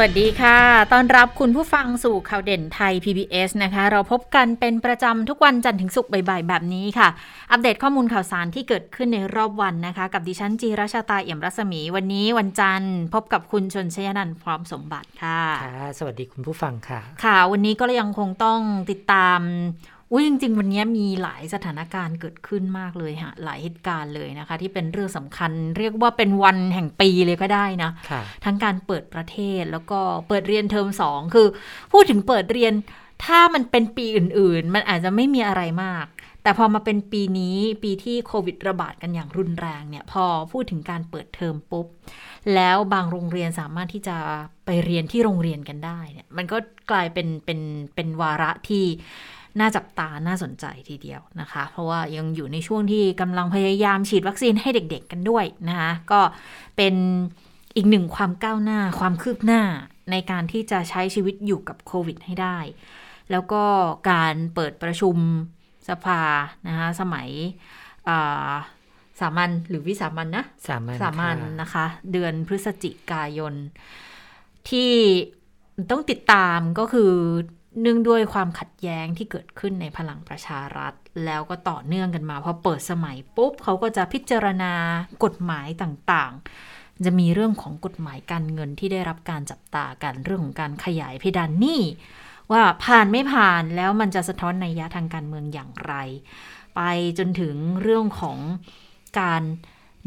วัสดีค่ะ ต้อนรับคุณผู้ฟังสู่ข่าวเด่นไทย PBS นะคะ เราพบกันเป็นประจำทุกวันจันทร์ถึงศุกร์บ่ายๆ แบบนี้ค่ะ อัปเดตข้อมูลข่าวสารที่เกิดขึ้นในรอบวันนะคะ กับดิฉันจีราชาตาเอี่ยมรัศมี วันนี้วันจันทร์ พบกับคุณชนชยนันท์พร้อมสมบัติค่ะ ค่ะ สวัสดีคุณผู้ฟังค่ะ ค่ะ วันนี้ก็ยังคงต้องติดตาม อุ้ยจริง ๆ วันนี้มีหลายสถานการณ์เกิดขึ้นมากเลยค่ะหลายเหตุการณ์เลยนะคะ ที่เป็นเรื่องสำคัญ เรียกว่าเป็นวันแห่งปีเลยก็ได้นะค่ะทั้งการเปิดประเทศแล้วก็เปิดเรียนเทอมสองคือ พูดถึงเปิดเรียนถ้ามันเป็นปีอื่น ๆ มันอาจจะไม่มีอะไรมาก แต่พอมาเป็นปีนี้ปีที่โควิดระบาดกันอย่างรุนแรงเนี่ย พอพูดถึงการเปิดเทอมปุ๊บ แล้วบางโรงเรียนสามารถที่จะไปเรียนที่โรงเรียนกันได้เนี่ย มันก็กลายเป็นเป็นเป็นวาระที่ น่าจับตา น่าสนใจทีเดียวนะคะ เพราะว่ายังอยู่ในช่วงที่กำลังพยายามฉีดวัคซีนให้เด็กๆกันด้วยนะคะ ก็เป็นอีกหนึ่งความก้าวหน้า ความคืบหน้าในการที่จะใช้ชีวิตอยู่กับโควิดให้ได้ แล้วก็การเปิดประชุมสภานะคะสมัยอ่าสามัญหรือวิสามัญนะสามัญสามัญค่ะนะคะ เดือนพฤศจิกายน ที่ต้องติดตามก็คือ เนื่องด้วยความขัดแย้งที่เกิดขึ้นในพลังประชารัฐ แล้วก็ต่อเนื่องกันมาพอเปิดสมัยปุ๊บเขาก็จะพิจารณากฎหมายต่างๆ จะมีเรื่องของกฎหมายการเงินที่ได้รับการจับตากันเรื่องของการขยายเพดานหนี้ว่าผ่านไม่ผ่านแล้วมันจะสะท้อนในยะทางการเมืองอย่างไร ไปจนถึงเรื่องของการ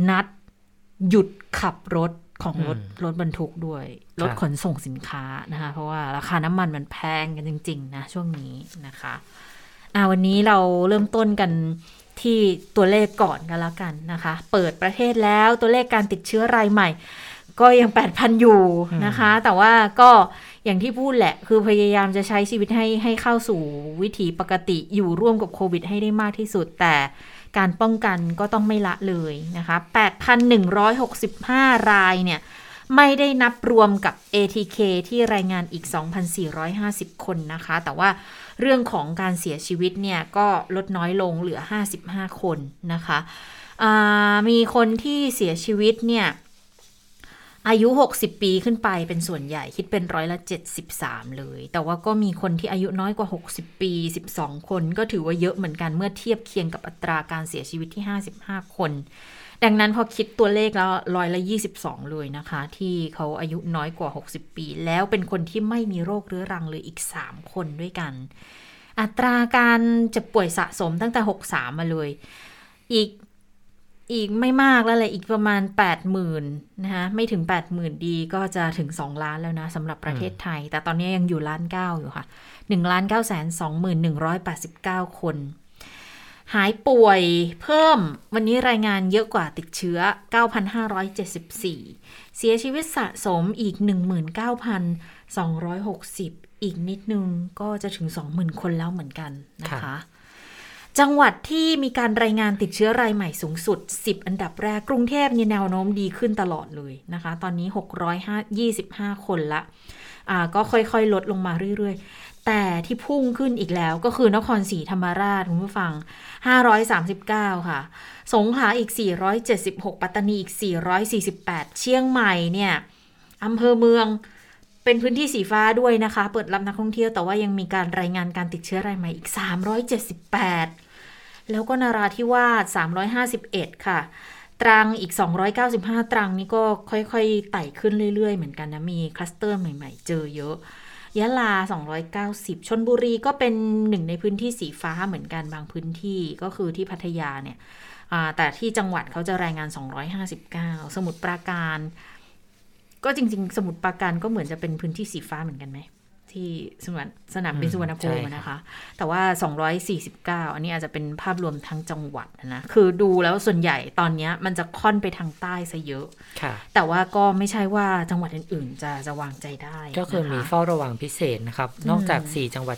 นัดหยุดขับรถ ของรถรถบรรทุกด้วย รถขนส่งสินค้านะคะ เพราะว่าราคาน้ำมันมันแพงกันจริง ๆ นะ ช่วงนี้นะคะอ่าวันนี้เราเริ่มต้นกันที่ตัวเลขก่อนกันแล้วกันนะคะ เปิดประเทศแล้วตัวเลขการติดเชื้อรายใหม่ ก็ยัง 8,000 อยู่นะคะ แต่ว่าก็อย่างที่พูดแหละ คือพยายามจะใช้ชีวิตให้ให้เข้าสู่วิถีปกติอยู่ร่วมกับโควิดให้ได้มากที่สุดแต่ การป้องกันก็ต้องไม่ละเลยนะคะ 8,165 รายเนี่ย ไม่ได้นับรวมกับ ATK ที่รายงานอีก 2,450 คนนะคะ แต่ว่าเรื่องของการเสียชีวิตเนี่ย ก็ลดน้อยลงเหลือ 55 คนนะคะ มีคนที่เสียชีวิตเนี่ย อายุ 60 ปีขึ้นไปเป็นส่วนใหญ่คิดเป็นร้อยละ 73 เลย แต่ว่าก็มีคนที่อายุน้อยกว่า 60 ปี 12 คนก็ถือว่าเยอะเหมือนกันเมื่อเทียบเคียงกับอัตราการเสียชีวิตที่ 55 คน ดังนั้นพอคิดตัวเลขแล้วร้อยละ 22 เลยนะคะ ที่เขาอายุน้อยกว่า 60 ปี แล้วเป็นคนที่ไม่มีโรคเรื้อรังเลยอีก 3 คนด้วยกัน อัตราการเจ็บป่วยสะสมตั้งแต่ 63 มาเลย อีก อีกไม่มากแล้วเลยอีกประมาณ 80,000นนะคะไม่ถึง 80,000 ดีก็จะถึง 2 ล้านแล้วนะสำหรับประเทศไทย แต่ตอนนี้ยังอยู่ล้านเก้าอยู่ค่ะ1ล้าน9แสน2189 คน หายป่วยเพิ่มวันนี้รายงานเยอะกว่าติดเชื้อ 9,574 เสียชีวิตสะสมอีก 19,260 อีกนิดนึงก็จะถึง 20,000 คนแล้วเหมือนกันนะคะ จังหวัดที่มีการรายงานติดเชื้อรายใหม่สูงสุด 10 อันดับแรกกรุงเทพเนี่ยแนวโน้มดีขึ้นตลอดเลยนะคะ ตอนนี้ 625 คนละอ่าก็ค่อยๆ ลดลงมาเรื่อยๆ แต่ที่พุ่งขึ้นอีกแล้วก็คือนครศรีธรรมราชคุณผู้ฟัง 539 ค่ะ สงขลาอีก 476 ปัตตานีอีก 448 เชียงใหม่เนี่ยอำเภอเมืองเป็นพื้นที่สีฟ้าด้วยนะคะ เปิดรับนักท่องเที่ยวแต่ว่ายังมีการรายงานการติดเชื้อรายใหม่อีก 378 แล้วก็นาราธิวาส351 ค่ะ ตรังอีก 295 ตรังนี่ก็ค่อยๆ ไต่ขึ้นเรื่อยๆ เหมือนกันนะ มีคลัสเตอร์ใหม่ๆ เจอเยอะ ยะลา 290 ชนบุรีก็เป็นหนึ่งในพื้นที่สีฟ้าเหมือนกันบางพื้นที่ก็คือที่พัทยาเนี่ยอ่าแต่ที่จังหวัดเขาจะรายงาน 259 สมุทรปราการ ก็จริง ๆ สมุทรปราการก็เหมือนจะเป็นพื้นที่สีฟ้าเหมือนกันไหม ที่สนามสนามบินอืมสุวรรณภูมิใช่นะคะ แต่ว่า 249 อันนี้อาจจะเป็นภาพรวมทั้งจังหวัดนะ คือดูแล้วส่วนใหญ่ตอนเนี้ยมันจะค่อนไปทางใต้ซะเยอะค่ะแต่ว่าก็ไม่ใช่ว่าจังหวัดอื่นๆ จะจะวางใจได้ ก็คือมีนะะเฝ้าระวังพิเศษนะครับ นอกจาก 4 จังหวัด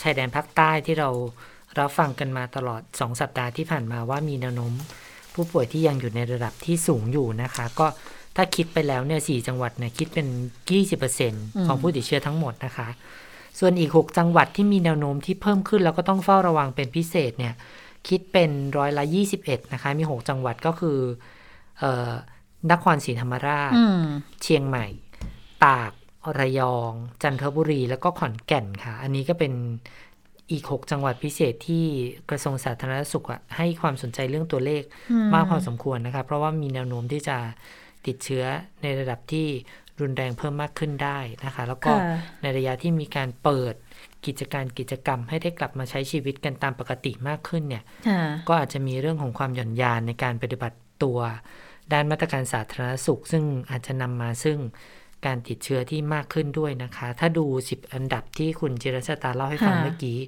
ชายแดนภาคใต้ที่เรารับฟังกันมาตลอด 2 สัปดาห์ที่ผ่านมาว่ามีแนวโน้มผู้ป่วยที่ยังอยู่ในระดับที่สูงอยู่นะคะ ก็ ถ้าคิดไปแล้วเนี่ยสี่จังหวัดเนี่ยคิดเป็น20%ของผู้ติดเชื้อทั้งหมดนะคะ ส่วนอีก6จังหวัดที่มีแนวโน้มที่เพิ่มขึ้นแล้วก็ต้องเฝ้าระวังเป็นพิเศษเนี่ยคิดเป็นร้อยละ21นะคะ มี6จังหวัดก็คือเออนครศรีธรรมราชอืมเชียงใหม่ ตาก ระยอง จันทบุรี แล้วก็ขอนแก่นค่ะ อันนี้ก็เป็นอีก 6 จังหวัดพิเศษที่กระทรวงสาธารณสุขอะให้ความสนใจเรื่องตัวเลขมากพอสมควรนะคะ เพราะว่ามีแนวโน้มที่จะ ติดเชื้อในระดับที่รุนแรงเพิ่มมากขึ้นได้นะคะ แล้วก็ค่ะในระยะที่มีการเปิดกิจการกิจกรรมให้ได้กลับมาใช้ชีวิตกันตามปกติมากขึ้นเนี่ยค่ะก็อาจจะมีเรื่องของความหย่อนยานในการปฏิบัติตัว ด้านมาตรการสาธารณสุข ซึ่งอาจจะนำมาซึ่งการติดเชื้อที่มากขึ้นด้วยนะคะ ถ้าดู 10 อันดับที่คุณจิรชตาเล่าให้ฟังค่ะเมื่อกี้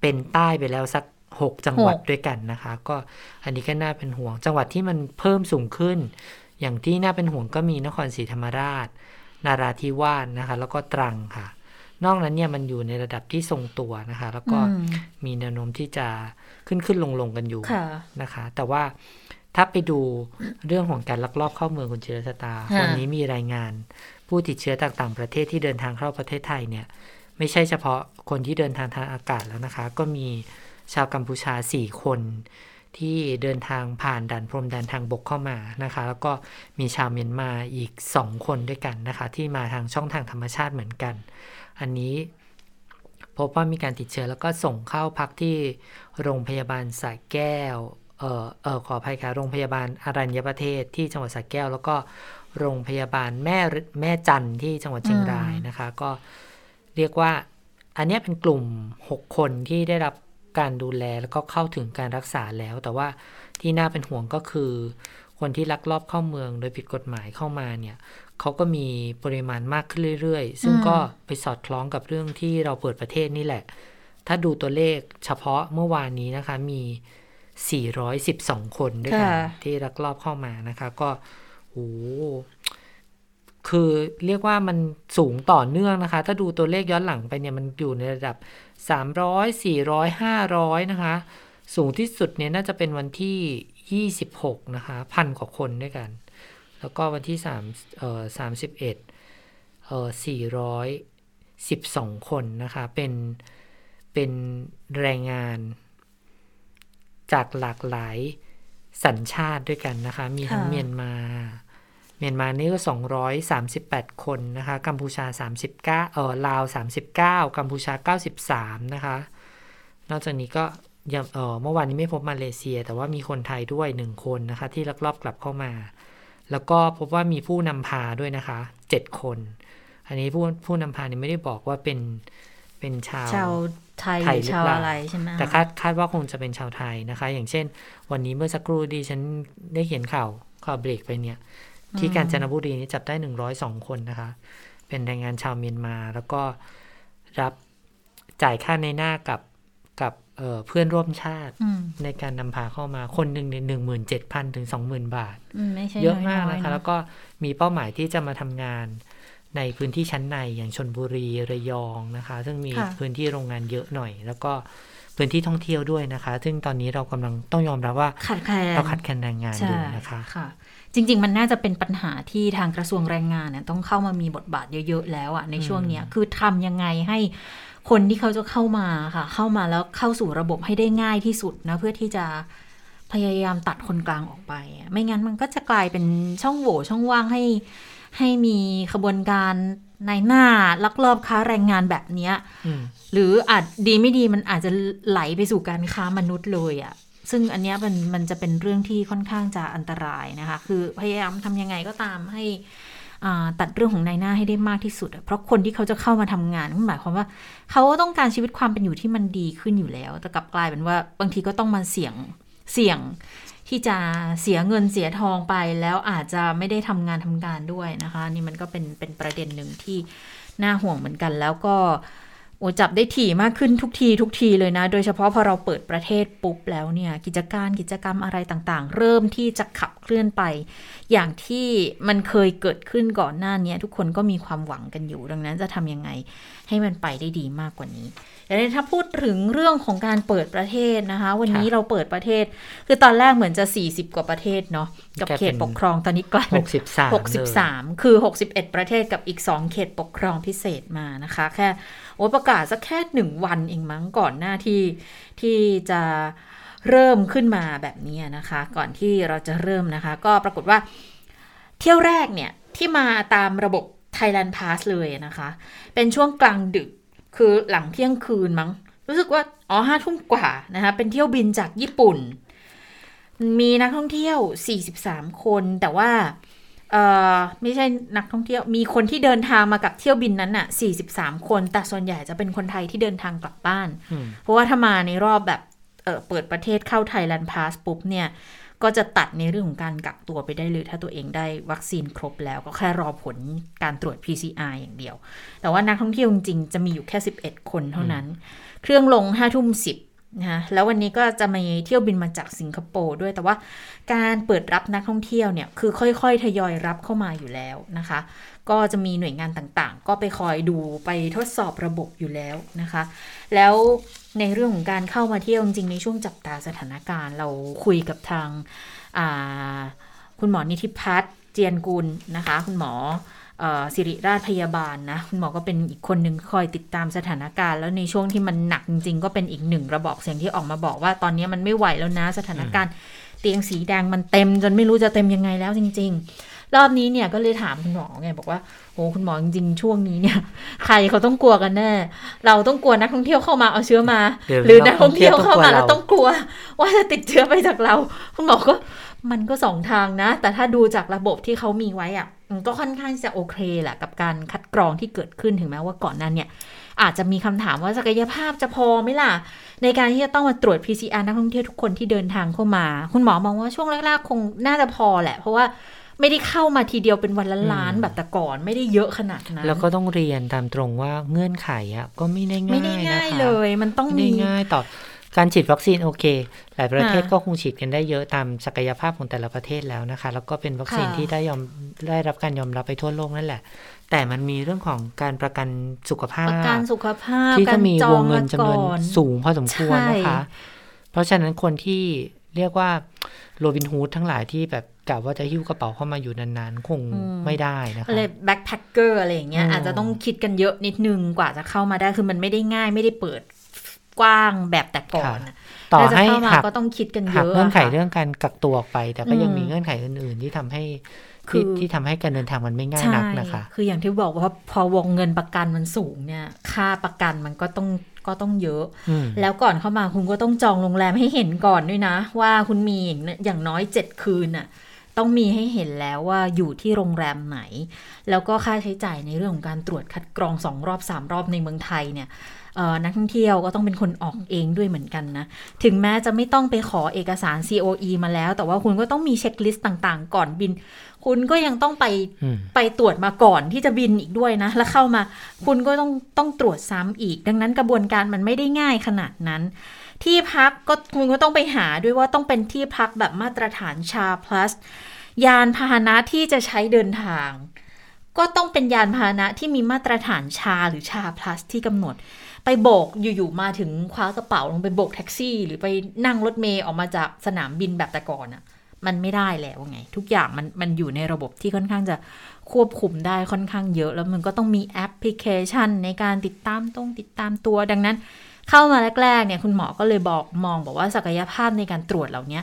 เป็นใต้ไปแล้วสัก 6 จังหวัดหกด้วยกันนะคะ ก็อันนี้ก็น่าเป็นห่วง จังหวัดที่มันเพิ่มสูงขึ้น อย่างที่น่าเป็นห่วงก็มีนครศรีธรรมราช นาราธิวาสนะคะ แล้วก็ตรังค่ะ นอกนั้นเนี่ยมันอยู่ในระดับที่ทรงตัวนะคะ แล้วก็อืมมีแนวโน้มที่จะขึ้นขึ้นลงลงๆกันอยู่ค่ะนะคะ แต่ว่าถ้าไปดูเรื่องของการลักลอบเข้าเมืองคุณจิรชตาค่ะวันนี้มีรายงาน ผู้ติดเชื้อจากต่างประเทศที่เดินทางเข้าประเทศไทยเนี่ย ไม่ใช่เฉพาะคนที่เดินทางทางอากาศแล้วนะคะ ก็มีชาวกัมพูชาสี่คน ที่เดินทางผ่านด่านพรมแดนทางบกเข้ามานะคะ แล้วก็มีชาวเมียนมาอีกสองคนด้วยกันนะคะ ที่มาทางช่องทางธรรมชาติเหมือนกัน อันนี้พบว่ามีการติดเชื้อแล้วก็ส่งเข้าพักที่โรงพยาบาลสระแก้ว เอ่อเอ่อขออภัยค่ะ โรงพยาบาลอารัญญประเทศที่จังหวัดสระแก้ว แล้วก็โรงพยาบาลแม่แม่จันทร์ที่จังหวัดเชียงรายนะคะ ก็เรียกว่าอันนี้เป็นกลุ่ม 6 คนที่ได้รับ การดูแลแล้วก็เข้าถึงการรักษาแล้ว แต่ว่าที่น่าเป็นห่วงก็คือ คนที่ลักลอบเข้าเมืองโดยผิดกฎหมายเข้ามาเนี่ยเขาก็มีปริมาณมากขึ้นเรื่อยๆ ซึ่งอืมก็ไปสอดคล้องกับเรื่องที่เราเปิดประเทศนี่แหละ ถ้าดูตัวเลขเฉพาะเมื่อวานนี้นะคะมี 412 คนด้วยกันค่ะที่ลักลอบเข้ามานะคะ ก็โอ้โหคือเรียกว่ามันสูงต่อเนื่องนะคะ ถ้าดูตัวเลขย้อนหลังไปเนี่ยมันอยู่ในระดับ 300 400 500 นะคะ สูงที่สุดเนี่ยน่าจะเป็นวันที่ 26 นะคะ พันกว่าคนด้วยกัน แล้วก็วันที่3เอ่อ31เอ่อ412 คนนะคะ เป็น เป็นแรงงาน จากหลากหลายสัญชาติด้วยกันนะคะ มีทั้งค่ะเมียนมา เมียนมานี่ก็ 238 คนนะคะ กัมพูชา 39 เออลาว 39 กัมพูชา 93 นะคะ นอกจากนี้ก็ยังเออเมื่อวานนี้ไม่พบมาเลเซีย แต่ว่ามีคนไทยด้วยหนึ่งคนนะคะ ที่ลักลอบกลับเข้ามา แล้วก็พบว่ามีผู้นำพาด้วยนะคะเจ็ดคน อันนี้ผู้ผู้นำพานี่ไม่ได้บอกว่าเป็นเป็นชาวชาวไทยไทยหรือหรือชาวเปล่าอะไรใช่ไหมแต่คาดคาดว่าคงจะเป็นชาวไทยนะคะ อย่างเช่น วันนี้เมื่อสักครู่ดีฉันได้เห็นข่าวข่าวเบรกไปเนี่ย ที่กาญจนบุรีนี่จับได้หนึ่งร้อยสองคนนะคะ เป็นแรงงานชาวเมียนมา แล้วก็รับจ่ายค่าในหน้ากับกับเอ่อเพื่อนร่วมชาติอืมในการนำพาเข้ามาคนหนึ่งในหนึ่งหมื่นเจ็ดพันถึงสองหมื่นบาทอืมไม่ใช่เยอะมากน้นะคะๆแล้วก็มีเป้าหมายที่จะมาทำงานในพื้นที่ชั้นในอย่างชนบุรีระยองนะคะ ซึ่งมีค่ะพื้นที่โรงงานเยอะหน่อย แล้วก็พื้นที่ท่องเที่ยวด้วยนะคะ ซึ่งตอนนี้เรากำลังต้องยอมรับว่าขาดแคลนเราขาดแคลนแรงงานอใช่ยู่นะคะค่ะ จริง ๆ มันน่าจะเป็นปัญหาที่ทางกระทรวงแรงงานเนี่ยต้องเข้ามามีบทบาทเยอะๆแล้วอะในช่วงเนี้ยคือทำยังไงให้คนที่เขาจะเข้ามาค่ะ เข้ามาแล้วเข้าสู่ระบบให้ได้ง่ายที่สุดนะเพื่อที่จะพยายามตัดคนกลางออกไปอะไม่งั้นมันก็จะกลายเป็นช่องโหว่ช่องว่างให้ให้มีขบวนการในหน้าลักลอบค้าแรงงานแบบเนี้ยอืมหรืออาจดีไม่ดีมันอาจจะไหลไปสู่การค้ามนุษย์เลยอะ่ะ ซึ่งอันนี้มันมันจะเป็นเรื่องที่ค่อนข้างจะอันตรายนะคะ คือพยายามทำยังไงก็ตามให้ตัดเรื่องของนายหน้าให้ได้มากที่สุด เพราะคนที่เขาจะเข้ามาทำงานหมายความว่า เขาก็ต้องการชีวิตความเป็นอยู่ที่มันดีขึ้นอยู่แล้ว แต่กลับกลายเป็นว่าบางทีก็ต้องมาเสี่ยงเสี่ยงที่จะเสียเงินเสียทองไป แล้วอาจจะไม่ได้ทำงานทำการด้วยนะคะ นี่มันก็เป็นเป็นประเด็นหนึ่งที่น่าห่วงเหมือนกัน แล้วก็ โอ้จับได้ถี่มากขึ้นทุกทีทุกทีเลยนะ โดยเฉพาะพอเราเปิดประเทศปุ๊บแล้วเนี่ย กิจการกิจกรรมอะไรต่างๆ เริ่มที่จะขับเคเคลื่อนไป อย่างที่มันเคยเกิดขึ้นก่อนหน้านี้ทุกคนก็มีความหวังกันอยู่ ดังนั้นจะทำยังไงให้มันไปได้ดีมากกว่านี้แต่ถ้าพูดถึงเรื่องของการเปิดประเทศนะคะ วันนี้เราเปิดประเทศ คือตอนแรกเหมือนจะ 40 กว่าประเทศเนาะกับเขตปกครองตอนนี้กลายเป็น63 63 คือ 61 ประเทศกับอีก 2 เขตปกครองพิเศษมานะคะ แค่ โอ้ประกาศสักแค่หนึ่งวันเองมั้งก่อนหน้าที่ที่จะเริ่มขึ้นมาแบบนี้นะคะ ก่อนที่เราจะเริ่มนะคะ ก็ปรากฏว่าเที่ยวแรกเนี่ย ที่มาตามระบบ Thailand Pass เลยนะคะ เป็นช่วงกลางดึกคือหลังเที่ยงคืนมั้ง รู้สึกว่า อ๋อห้าทุ่มกว่านะคะ เป็นเที่ยวบินจากญี่ปุ่น มีนักท่องเที่ยว 43 คน แต่ว่า เออไม่ใช่นักท่องเที่ยวมีคนที่เดินทางมากับเที่ยวบินนั้นน่ะ 43 คน แต่ส่วนใหญ่จะเป็นคนไทยที่เดินทางกลับบ้าน เพราะว่าถ้ามาในรอบแบบเเปิดประเทศเข้าไทยแลนด์พาสปุ๊บเนี่ย ก็จะตัดในเรื่องของการกักตัวไปได้เลย ถ้าตัวเองได้วัคซีนครบแล้วก็แค่รอผลการตรวจ PCR อย่างเดียว แต่ว่านักท่องเที่ยวจริงๆจะมีอยู่แค่ 11 คนเท่านั้น เครื่องลง5ทุ่ม10 นะแล้ววันนี้ก็จะมีเที่ยวบินมาจากสิงคโปร์ด้วยแต่ว่าการเปิดรับนักท่องเที่ยวเนี่ยคือค่อยๆ ทยอยรับเข้ามาอยู่แล้วนะคะ ก็จะมีหน่วยงานต่างๆ ก็ไปคอยดูไปทดสอบระบบอยู่แล้วนะคะ แล้วในเรื่องของการเข้ามาเที่ยวจริงในช่วงจับตาสถานการณ์ เราคุยกับทางคุณหมอนิติพัฒน์เจียนกุลนะคะ คุณหมอ สิริราชพยาบาลนะคุณหมอก็เป็นอีกคนหนึ่งคอยติดตามสถานการณ์ แล้วในช่วงที่มันหนักจริง ๆ ก็เป็นอีกหนึ่งระบอกเสียงที่ออกมาบอกว่าตอนนี้มันไม่ไหวแล้วนะสถานการณ์ เตียงสีแดงมันเต็ม จนไม่รู้จะเต็มยังไงแล้วจริง ๆ รอบนี้เนี่ยก็เลยถามคุณหมอไงบอกว่าโอ้คุณหมอจริงๆช่วงนี้เนี่ย ใครเขาต้องกลัวกันแน่ เราต้องกลัวนักท่องเที่ยวเข้ามาเอาเชื้อมา หรือนักท่องเที่ยวเข้ามาแล้วต้องกลัว ว่าจะติดเชื้อไปจากเรา คุณหมอก็ มันก็สองทางนะ แต่ถ้าดูจากระบบที่เขามีไว้อะก็ค่อนข้างจะโอเคแหละกับการคัดกรองที่เกิดขึ้นถึงแม้ว่าก่อนนั้นเนี่ยอาจจะมีคำถามว่าศักยภาพจะพอไหมล่ะ ในการที่จะต้องมาตรวจ PCR นักท่องเที่ยวทุกคนที่เดินทางเข้ามา คุณหมอมองว่าช่วงแรกๆคงน่าจะพอแหละ เพราะว่าไม่ได้เข้ามาทีเดียวเป็นวันละล้านแบบแต่ก่อนไม่ได้เยอะขนาดนั้น แล้วก็ต้องเรียนตามตรงว่าเงื่อนไขอะก็ไม่ได้ง่ายไม่ได้ง่ายเลย มันต้องมีง่ายต่อ การฉีดวัคซีนโอเค หลายประเทศก็คงฉีดกันได้เยอะตามศักยภาพของแต่ละประเทศแล้วนะคะ แล้วก็เป็นวัคซีนที่ได้ยอมได้รับการยอมรับไปทั่วโลกนั่นแหละ แต่มันมีเรื่องของการประกันสุขภาพประกันสุขภาพที่จะมีวงเงินจำนวนสูงพอสมควรนะคะ เพราะฉะนั้นคนที่เรียกว่าโรบินฮูดทั้งหลายที่แบบกะว่าจะหิ้วกระเป๋าเข้ามาอยู่นานๆ คงไม่ได้นะคะเลยแบ็คแพคเกอร์อะไรอย่างเงี้ยอาจจะต้องคิดกันเยอะนิดนึงกว่าจะเข้ามาได้คือมันไม่ได้ง่ายไม่ได้เปิด กว้างแบบแต่ก่อนต่อให้หักก็ต้องคิดกันเยอะเงื่อนไขเรื่องการกักตัวออกไป แต่ก็ยังมีเงื่อนไขอื่น ๆ ที่ทำให้คือที่ทำให้การเดินทางมันไม่ง่ายนักนะคะ คืออย่างที่บอกว่าพอวงเงินประกันมันสูงเนี่ย ค่าประกันมันก็ต้องก็ต้องเยอะ แล้วก่อนเข้ามาคุณก็ต้องจองโรงแรมให้เห็นก่อนด้วยนะ ว่าคุณมีอย่างน้อยเจ็ดคืนน่ะต้องมีให้เห็นแล้วว่าอยู่ที่โรงแรมไหน แล้วก็ค่าใช้จ่ายในเรื่องของการตรวจคัดกรองสองรอบสามรอบในเมืองไทยเนี่ย นักท่องเที่ยวก็ต้องเป็นคนออกเองด้วยเหมือนกันนะ ถึงแม้จะไม่ต้องไปขอเอกสาร COE มาแล้ว แต่ว่าคุณก็ต้องมีเช็คลิสต์ต่างๆ ก่อนบิน คุณก็ยังต้องไปไปตรวจมาก่อนที่จะบินอีกด้วยนะ แล้วเข้ามาคุณก็ต้องต้องตรวจซ้ำอีก ดังนั้นกระบวนการมันไม่ได้ง่ายขนาดนั้นที่พักก็คุณก็ต้องไปหาด้วยว่าต้องเป็นที่พักแบบมาตรฐานชา plus ยานพาหนะที่จะใช้เดินทาง ก็ต้องเป็นยานพาหนะที่มีมาตรฐานชาหรือชา plus ที่กำหนด ไปโบกอยู่ๆมาถึงคว้ากระเป๋าลงไปโบกแท็กซี่ หรือไปนั่งรถเมย์ออกมาจากสนามบินแบบแต่ก่อนอะ่ะมันไม่ได้แล้วไง ทุกอย่างมันมันอยู่ในระบบที่ค่อนข้างจะควบคุมได้ค่อนข้างเยอะ แล้วมันก็ต้องมีแอปพลิเคชัน ในการติดตามตรงติดตามตัวดังนั้น เข้ามาแรกๆเนี่ยคุณหมอก็เลยบอกมองบอกว่าศักยภาพในการตรวจเหล่านี้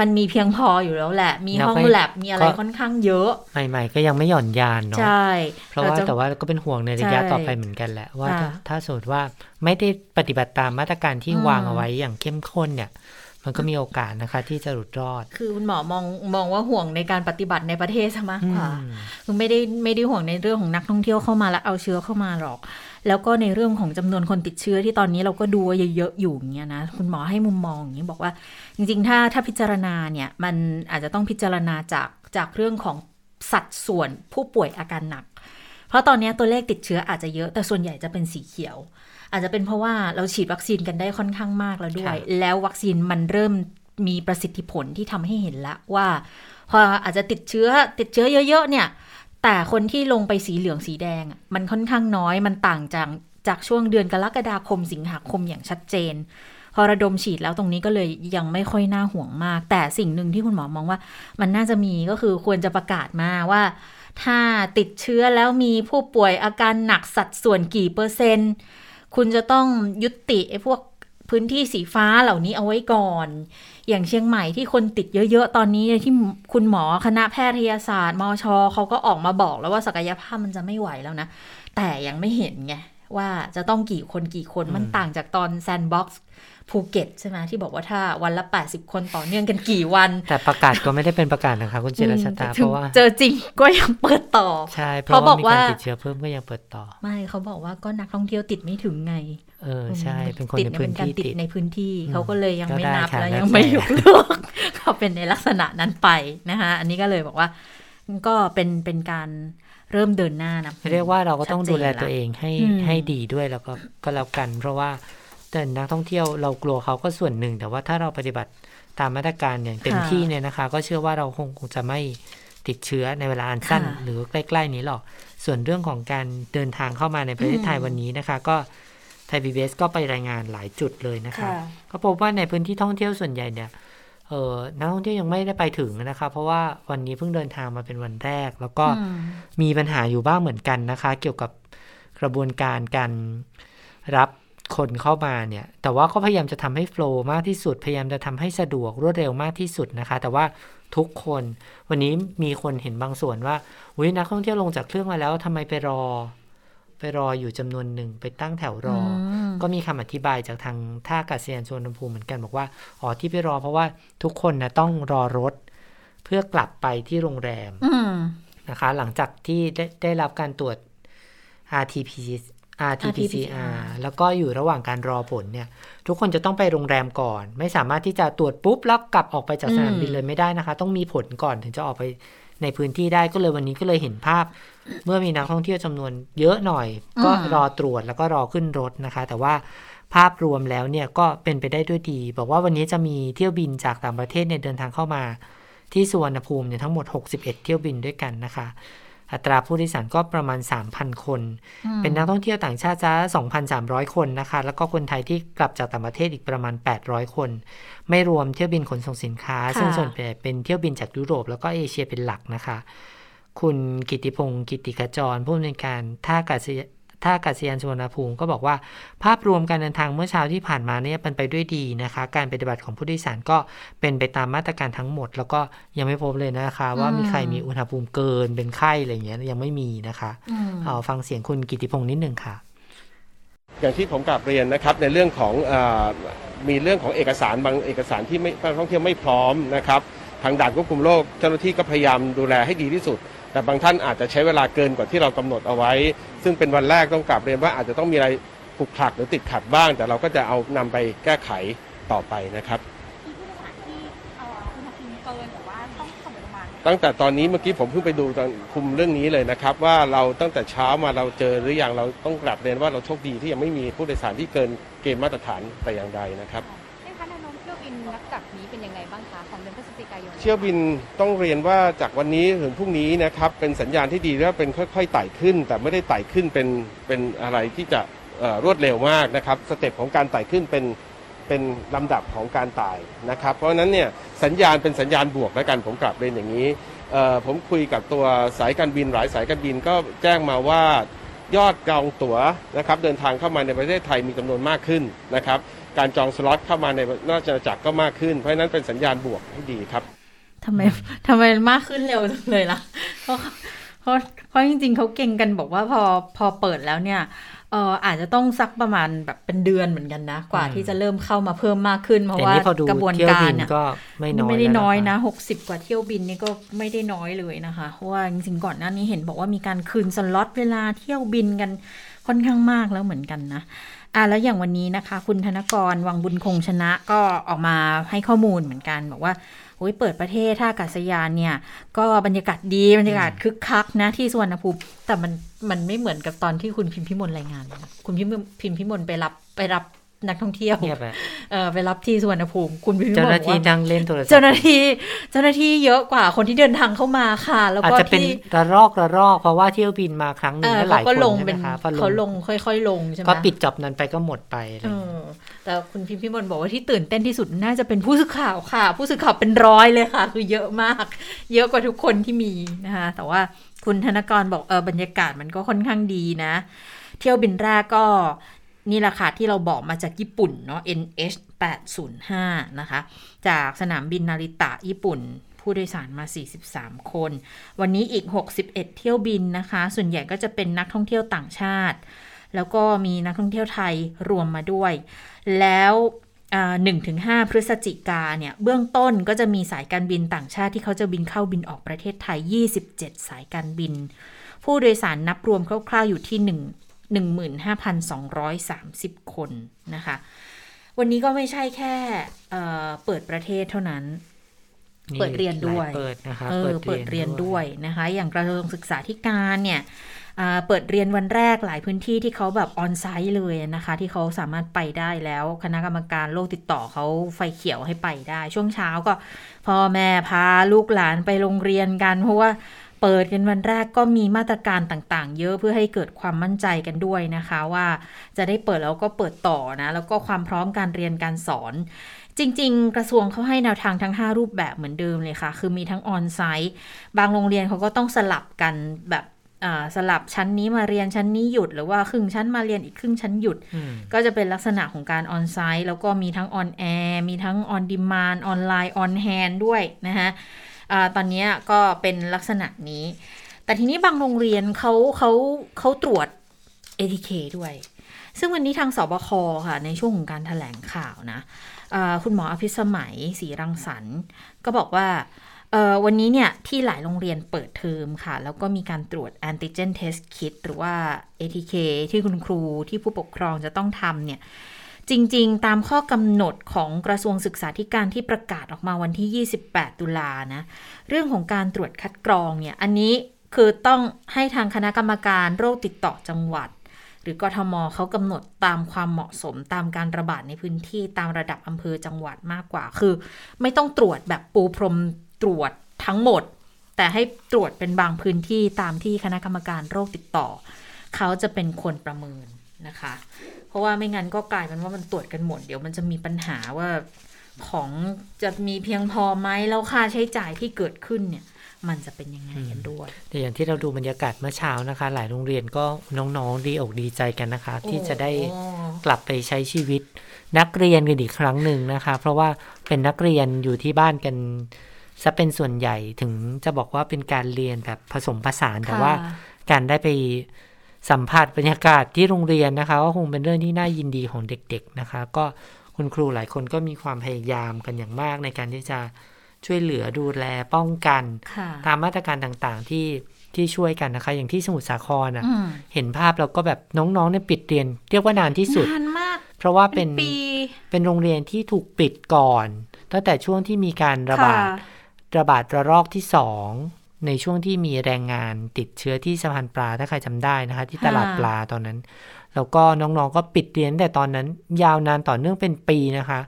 มันมีเพียงพออยู่แล้วแหละ มีห้องแลบมีอะไรค่อนข้างเยอะ ใหม่ ๆ ก็ยังไม่หย่อนยานเนาะใช่เพราะว่าแต่ว่าก็เป็นห่วงในระยะต่อไปเหมือนกันแหละ ว่าถ้าสมมติว่าไม่ได้ปฏิบัติตามมาตรการที่วางเอาไว้อย่างเข้มข้นเนี่ยมันก็มีโอกาสนะคะที่จะหลุดรอด คือคุณหมอมองมองว่าห่วงในการปฏิบัติในประเทศซะมากกว่า คือไม่ได้ไม่ได้ห่วงในเรื่องของนักท่องเที่ยวเข้ามาแล้วเอาเชื้อเข้ามาหรอก แล้วก็ในเรื่องของจำนวนคนติดเชื้อที่ตอนนี้เราก็ดูว่าเยอะๆอยู่อย่างเงี้ยนะคุณหมอให้มุมมองอย่างนี้บอกว่า จริงๆ ถ้าถ้าพิจารณาเนี่ยมันอาจจะต้องพิจารณาจากจากเรื่องของสัดส่วนผู้ป่วยอาการหนัก เพราะตอนนี้ตัวเลขติดเชื้ออาจจะเยอะแต่ส่วนใหญ่จะเป็นสีเขียว อาจจะเป็นเพราะว่าเราฉีดวัคซีนกันได้ค่อนข้างมากแล้วด้วย แล้ววัคซีนมันเริ่มมีประสิทธิผลที่ทำให้เห็นแล้วว่า พออาจจะติดเชื้อติดเชื้อเยอะ ๆ เนี่ย แต่คนที่ลงไปสีเหลืองสีแดงอะมันค่อนข้างน้อยมันต่างจากจากช่วงเดือนกรกฎาคมสิงหาคมอย่างชัดเจน พอระดมฉีดแล้วตรงนี้ก็เลยยังไม่ค่อยน่าห่วงมาก แต่สิ่งหนึ่งที่คุณหมอมองว่า มันน่าจะมีก็คือควรจะประกาศมาว่า ถ้าติดเชื้อแล้วมีผู้ป่วยอาการหนักสัดส่วนกี่เปอร์เซ็นต์ คุณจะต้องยุติไอ้พวกพื้นที่สีฟ้าเหล่านี้เอาไว้ก่อน อย่างเชียงใหม่ที่คนติดเยอะๆ ตอนนี้ที่คุณหมอคณะแพทยศาสตร์มอชเขาก็ออกมาบอกแล้วว่าศักยภาพมันจะไม่ไหวแล้วนะ แต่ยังไม่เห็นไงว่าจะต้องกี่คนกี่คนมันต่างจากตอนแซนด์บ็อกซ์ ภูเก็ตใช่ไหมที่บอกว่าถ้าวันละ 80 คนต่อเนื่องกันกี่วัน แต่ประกาศก็ไม่ได้เป็นประกาศนะคะ คุณเจรชตาถึเพงราะว่า เจอจริงก็ยังเปิดต่อ ใช่เพเขาราะบว่าอกมีการว่าติดเชื้อเพิ่มก็ยังเปิดต่อ ไม่เขาบอกว่าก็นักท่องเที่ยวติดไม่ถึงไง เออใช่ เป็นคนติดในพื้นเป็การที่ติดติดในพื้นที่อืมเขาก็เลยยังไม่ก็ได้นับค่ะแล้วแล้วยังไม่แต่ยกเลิกเขาเป็นในลักษณะนั้นไปนะคะอันนี้ก็เลยบอกว่าก็เป็นเป็นการเริ่มเดินหน้านะเรียกว่าเราก็ต้องชัดเจนดูแลละตัวเองให้อืมให้ดีด้วยแล้วก็ก็แล้วกัน เพราะว่า แต่นักท่องเที่ยวเรากลัวเขาก็ส่วนหนึ่ง แต่ว่าถ้าเราปฏิบัติตามมาตรการอย่างเต็มที่เนี่ยนะคะ ก็เชื่อว่าเราคงคงจะไม่ติดเชื้อในเวลาอันสั้น หรือใกล้ ๆ นี้หรอก ส่วนเรื่องของการเดินทางเข้ามาในประเทศไทยวันนี้นะคะ ก็ไทยพีบีก็ไปรายงานหลายจุดเลยนะคะก็พบว่าในพื้นที่ท่องเที่ยวส่วนใหญ่เนี่ยเออนักท่องเที่ยวยังไม่ได้ไปถึงนะคะ เพราะว่าวันนี้เพิ่งเดินทางมาเป็นวันแรก แล้วก็อืมมีปัญหาอยู่บ้างเหมือนกันนะคะ เกี่ยวกับกระบวนการการรับ คนเข้ามาเนี่ย แต่ว่าก็พยายามจะทำให้โฟล์มากที่สุด พยายามจะทำให้สะดวกรวดเร็วมากที่สุดนะคะ แต่ว่าทุกคน วันนี้มีคนเห็นบางส่วนว่าอุ้ยนักท่องเที่ยวลงจากเครื่องมาแล้วทำไมไปรอ ไปรออยู่จำนวนหนึ่งไปตั้งแถวรออมก็มีคำอธิบายจากทางท่าอากาศยานสุวรรณภูมิเหมือนกันบอกว่าอ๋อที่ไปรอเพราะว่าทุกคนนะต้องรอรถ เพื่อกลับไปที่โรงแรมอืมนะคะ หลังจากที่ได้ได้รับการตรวจ RT-PCR RT-PCR แล้วก็อยู่ระหว่างการรอผลเนี่ย ทุกคนจะต้องไปโรงแรมก่อน ไม่สามารถที่จะตรวจปุ๊บ แล้วกลับออกไปจากสนามบินเลยไม่ได้นะคะ ต้องมีผลก่อนถึงจะออกไปในพื้นที่ได้ก็เลยวันนี้ก็เลยเห็นภาพ เมื่อมีนักท่องเที่ยวจำนวนเยอะหน่อย ก็อืมรอตรวจแล้วก็รอขึ้นรถนะคะ แต่ว่าภาพรวมแล้วเนี่ยก็เป็นไปได้ด้วยดี บอกว่าวันนี้จะมีเที่ยวบินจากต่างประเทศเนี่ยเดินทางเข้ามา ที่สุวรรณภูมิเนี่ยทั้งหมด 61 เที่ยวบินด้วยกันนะคะ อัตราผู้โดยสารก็ประมาณ 3,000 คน เป็นนักท่องเที่ยวต่างชาติจ้า2,300 คนนะคะ แล้วก็คนไทยที่กลับจากต่างประเทศอีกประมาณ 800 คน ไม่รวมเที่ยวบินขนส่งสินค้าค่ะซึ่งส่วนใหญ่เป็นเที่ยวบินจากยุโรปแล้วก็เอเชียเป็นหลักนะคะ คุณกิติพงศ์กิติขจรผู้อำนวยการท่าอากาศย ท่าอากาศยานสุวรรณภูมิก็บอกว่า ภาพรวมการเดินทางเมื่อเช้าที่ผ่านมาเนี่ยเป็นไปด้วยดีนะคะ การปฏิบัติของผู้โดยสารก็เป็นไปตามมาตรการทั้งหมด แล้วก็ยังไม่พบเลยนะคะ ว่ามีใครมีอุณหภูมิเกินเป็นไข้อะไรอย่างเงี้ยยังไม่มีนะคะอืมเอาฟังเสียงคุณกิติพงศ์นิดหนึ่งค่ะ อย่างที่ผมกลับเรียนนะครับในเรื่องของเออมีเรื่องของเอกสารบางเอกสารที่ไม่นักท่องเที่ยวไม่พร้อมนะครับทางด่านควบคุมโรคเจ้าหน้าที่ก็พยายามดูแลให้ดีที่สุด แต่บางท่านอาจจะใช้เวลาเกินกว่าที่เรากำหนดเอาไว้ ซึ่งเป็นวันแรกต้องกลับเรียนว่าอาจจะต้องมีอะไรผุกผลักหรือติดขัดบ้าง แต่เราก็จะเอานำไปแก้ไขต่อไปนะครับมีผู้โดยสารที่เอ่ออุณหภูมิเกินหรือว่าต้องสมประมาณตั้งแต่ตอนนี้เมื่อกี้ผมเพิ่งไปดูตอนคุมเรื่องนี้เลยนะครับ ว่าเราตั้งแต่เช้ามาเราเจอหรือยังเราต้องกลับเรียนว่าเราโชคดีที่ยังไม่มีผู้โดยสารที่เกินเกณฑ์มาตรฐานแต่อย่างใดนะครับ เที่ยวบินต้องเรียนว่าจากวันนี้ถึงพรุ่งนี้นะครับเป็นสัญญาณที่ดีแล้วเป็นค่อยๆไต่ขึ้น แต่ไม่ได้ไต่ขึ้นเป็นเป็นอะไรที่จะรวดเร็วมากนะครับ step ของการไต่ขึ้นเป็นเป็นลำดับของการไต่นะครับ เพราะฉะนั้นเนี่ยสัญญาณเป็นสัญญาณบวกแล้วกันผมกราบเรียนอย่างนี้ผมคุยกับตัวสายการบินหลายสายการบินก็แจ้งมาว่ายอดจองตั๋วนะครับเดินทางเข้ามาในประเทศไทยมีจำนวนมากขึ้นนะครับการจองสล็อตเข้ามาในราชอาณาจักรก็มากขึ้น เพราะฉะนั้นเป็นสัญญาณบวกที่ดีครับ ทำไมทำไมมากขึ้นเร็วจังเลยล่ะ เพราะเพราะเพราะจริงๆเขาเก่งกันบอกว่าพอพอเปิดแล้วเนี่ยเอออาจจะต้องสักประมาณแบบเป็นเดือนเหมือนกันนะ กว่าอืมที่จะเริ่มเข้ามาเพิ่มมากขึ้น เพราะแต่ว่านี่พอดูกระบวนเที่ยวกาบิรนเนี่ยก็ไม่น้อยไม่ได้น้อยแล้วนะหกสิบกว่าเที่ยวบินนี่ก็ไม่ได้น้อยเลยนะคะเพราะว่าจริงๆก่อนหน้านี้เห็นบอกว่ามีการคืนสล็อตเวลาเที่ยวบินกันค่อนข้างมากแล้วเหมือนกันนะอะแล้วอย่างวันนี้นะคะ คุณธนกรวังบุญคงชนะก็ออกมาให้ข้อมูลเหมือนกันบอกว่าโอ้ ยเปิดประเทศท่าอากาศยานเนี่ย ก็บรรยากาศดีบรรยากาศคึกคักนะที่สุวรรณภูมิ แต่มันมันไม่เหมือนกับตอนที่คุณพิมพิมลรายงานเลยนะคุณพิมพิมพิมพิมลไปรับไปรับ นักท่องเที่ยวเงียบไปเออไปรับที่สุวรรณภูมิคุณพิมพ์เจ้าบหอน้ากที่ว่านั่งเล่นโทรศัพท์เจ้าหน้าที่เจ้าหน้าที่เยอะกว่าคนที่เดินทางเข้ามาค่ะ แล้วอาจก็จะเป็นที่ระลอกระลอกเพราะว่าเที่ยวบินมาครั้งหเอนึ่งอก็หเขาลายคก็นลงใช่ไหเป็มนคะพอลเขาลงงค่อย ๆ ลงใช่ไหมก็ปิดจอบนั้นไปก็หมดไปอะไรเออย่างเงี้ยอแต่คุณพิมพิมลบอกว่าที่ตื่นเต้นที่สุดน่าจะเป็นผู้สื่อข่าวค่ะ ผู้สื่อข่าวเป็นร้อยเลยค่ะ คือเยอะมาก เยอะกว่าทุกคนที่มีนะคะแต่ว่าคุณธนกรบอกเออบรรยากาศมันก็ค่อนข้างดีนะ เที่ยวบินแรกก็ นี่แหละค่ะที่เราบอกมาจากญี่ปุ่นเนาะ NH 805นะคะ จากสนามบินนาริตะญี่ปุ่น ผู้โดยสารมา 43 คน วันนี้อีก 61 เที่ยวบินนะคะ ส่วนใหญ่ก็จะเป็นนักท่องเที่ยวต่างชาติ แล้วก็มีนักท่องเที่ยวไทยรวมมาด้วย แล้วหนึ่งถึงห้าพฤศจิกาเนี่ย เบื้องต้นก็จะมีสายการบินต่างชาติที่เขาจะบินเข้าบินออกประเทศไทย 27 สายการบิน ผู้โดยสารนับรวมคร่าวๆอยู่ที่1 15,230 คนนะคะ วันนี้ก็ไม่ใช่แค่เอ่อเปิดประเทศเท่านั้นนี่เปิดเรียนด้วยหลาเปิดนะคะเออเปิดเรียนด้วยนะคะ อย่างกระทรวงศึกษาธิการเนี่ยอ่าเปิดเรียนวันแรกหลายพื้นที่ที่เขาแบบออนไซต์เลยนะคะ ที่เขาสามารถไปได้แล้วคณะกรรมการโรคติดต่อเขาไฟเขียวให้ไปได้ ช่วงเช้าก็พ่อแม่พาลูกหลานไปโรงเรียนกัน เพราะว่า เปิดกันวันแรกก็มีมาตรการต่างๆ เยอะเพื่อให้เกิดความมั่นใจกันด้วยนะคะว่าจะได้เปิดแล้วก็เปิดต่อนะแล้วก็ความพร้อมการเรียนการสอน จริง ๆ กระทรวงเขาให้แนวทางทั้ง 5 รูปแบบเหมือนเดิมเลยค่ะ คือมีทั้งออนไซต์บางโรงเรียนเขาก็ต้องสลับกันแบบอ่าสลับชั้นนี้มาเรียนชั้นนี้หยุด หรือว่าครึ่งชั้นมาเรียนอีกครึ่งชั้นหยุดอืมก็จะเป็นลักษณะของการ on-site แล้วก็มีทั้ง on-air มีทั้ง on-demand ออนไลน์ on-hand ด้วยนะคะ ตอนนี้ก็เป็นลักษณะนี้ แต่ทีนี้บางโรงเรียนเขาเขาเขาตรวจ ATK ด้วย ซึ่งวันนี้ทางศบค.ค่ะ ในช่วงของการแถลงข่าวนะคุณหมออภิสมัยศรีรังสรรค์ก็บอกว่าวันนี้เนี่ย ที่หลายโรงเรียนเปิดเทอมค่ะ แล้วก็มีการตรวจ antigen test kit หรือว่า ATK ที่คุณครูที่ผู้ปกครองจะต้องทำเนี่ย จริงๆ ตามข้อกำหนดของกระทรวงศึกษาธิการที่ประกาศออกมาวันที่ 28 ตุลานะ เรื่องของการตรวจคัดกรองเนี่ย อันนี้คือต้องให้ทางคณะกรรมการโรคติดต่อจังหวัด หรือกทมเขากำหนดตามความเหมาะสมตามการระบาดในพื้นที่ตามระดับอำเภอจังหวัดมากกว่า คือ ไม่ต้องตรวจแบบปูพรมตรวจทั้งหมด แต่ให้ตรวจเป็นบางพื้นที่ตามที่คณะกรรมการโรคติดต่อ เขาจะเป็นคนประเมิน นะคะ เพราะว่าไม่งั้นก็กลายเป็นว่ามันตรวจกันหมด เดี๋ยวมันจะมีปัญหาว่าของจะมีเพียงพอไหมแล้วค่าใช้จ่ายที่เกิดขึ้นเนี่ย มันจะเป็นยังไงกันด้วยแต่อย่างที่เราดูบรรยากาศเมื่อเช้านะคะ หลายโรงเรียนก็น้องๆดีอกดีใจกันนะคะ ที่จะได้โอ้กลับไปใช้ชีวิต นักเรียนกันอีกครั้งหนึ่งนะคะ เพราะว่าเป็นนักเรียนอยู่ที่บ้านกันซะเป็นส่วนใหญ่ถึงจะบอกว่าเป็นการเรียนแบบผสมผสานแต่ค่ะว่าการได้ไป สัมผัสบรรยากาศที่โรงเรียนนะคะก็คงเป็นเรื่องที่น่ายินดีของเด็กๆนะคะ ก็คุณครูหลายคนก็มีความพยายามกันอย่างมากในการที่จะช่วยเหลือดูแลป้องกันค่ะตามมาตรการต่างๆที่ที่ช่วยกันนะคะ อย่างที่สมุทรสาครอะอืมเห็นภาพแล้วก็แบบน้องๆเนี่ยปิดเรียน เรียกว่านานที่สุดนานมาก เพราะว่าเป็เป็นนปีเป็นโรงเรียนที่ถูกปิดก่อน ตั้งแต่ช่วงที่มีการระบาดค่ระบาดระลอกที่สอง ในช่วงที่มีแรงงานติดเชื้อที่สะพานปลาถ้าใครจำได้นะคะ ที่ตลาดปลาตอนนั้น แล้วก็น้องๆก็ปิดเรียนตั้งแต่ตอนนั้น ยาวนานต่อเนื่องเป็นปีนะคะ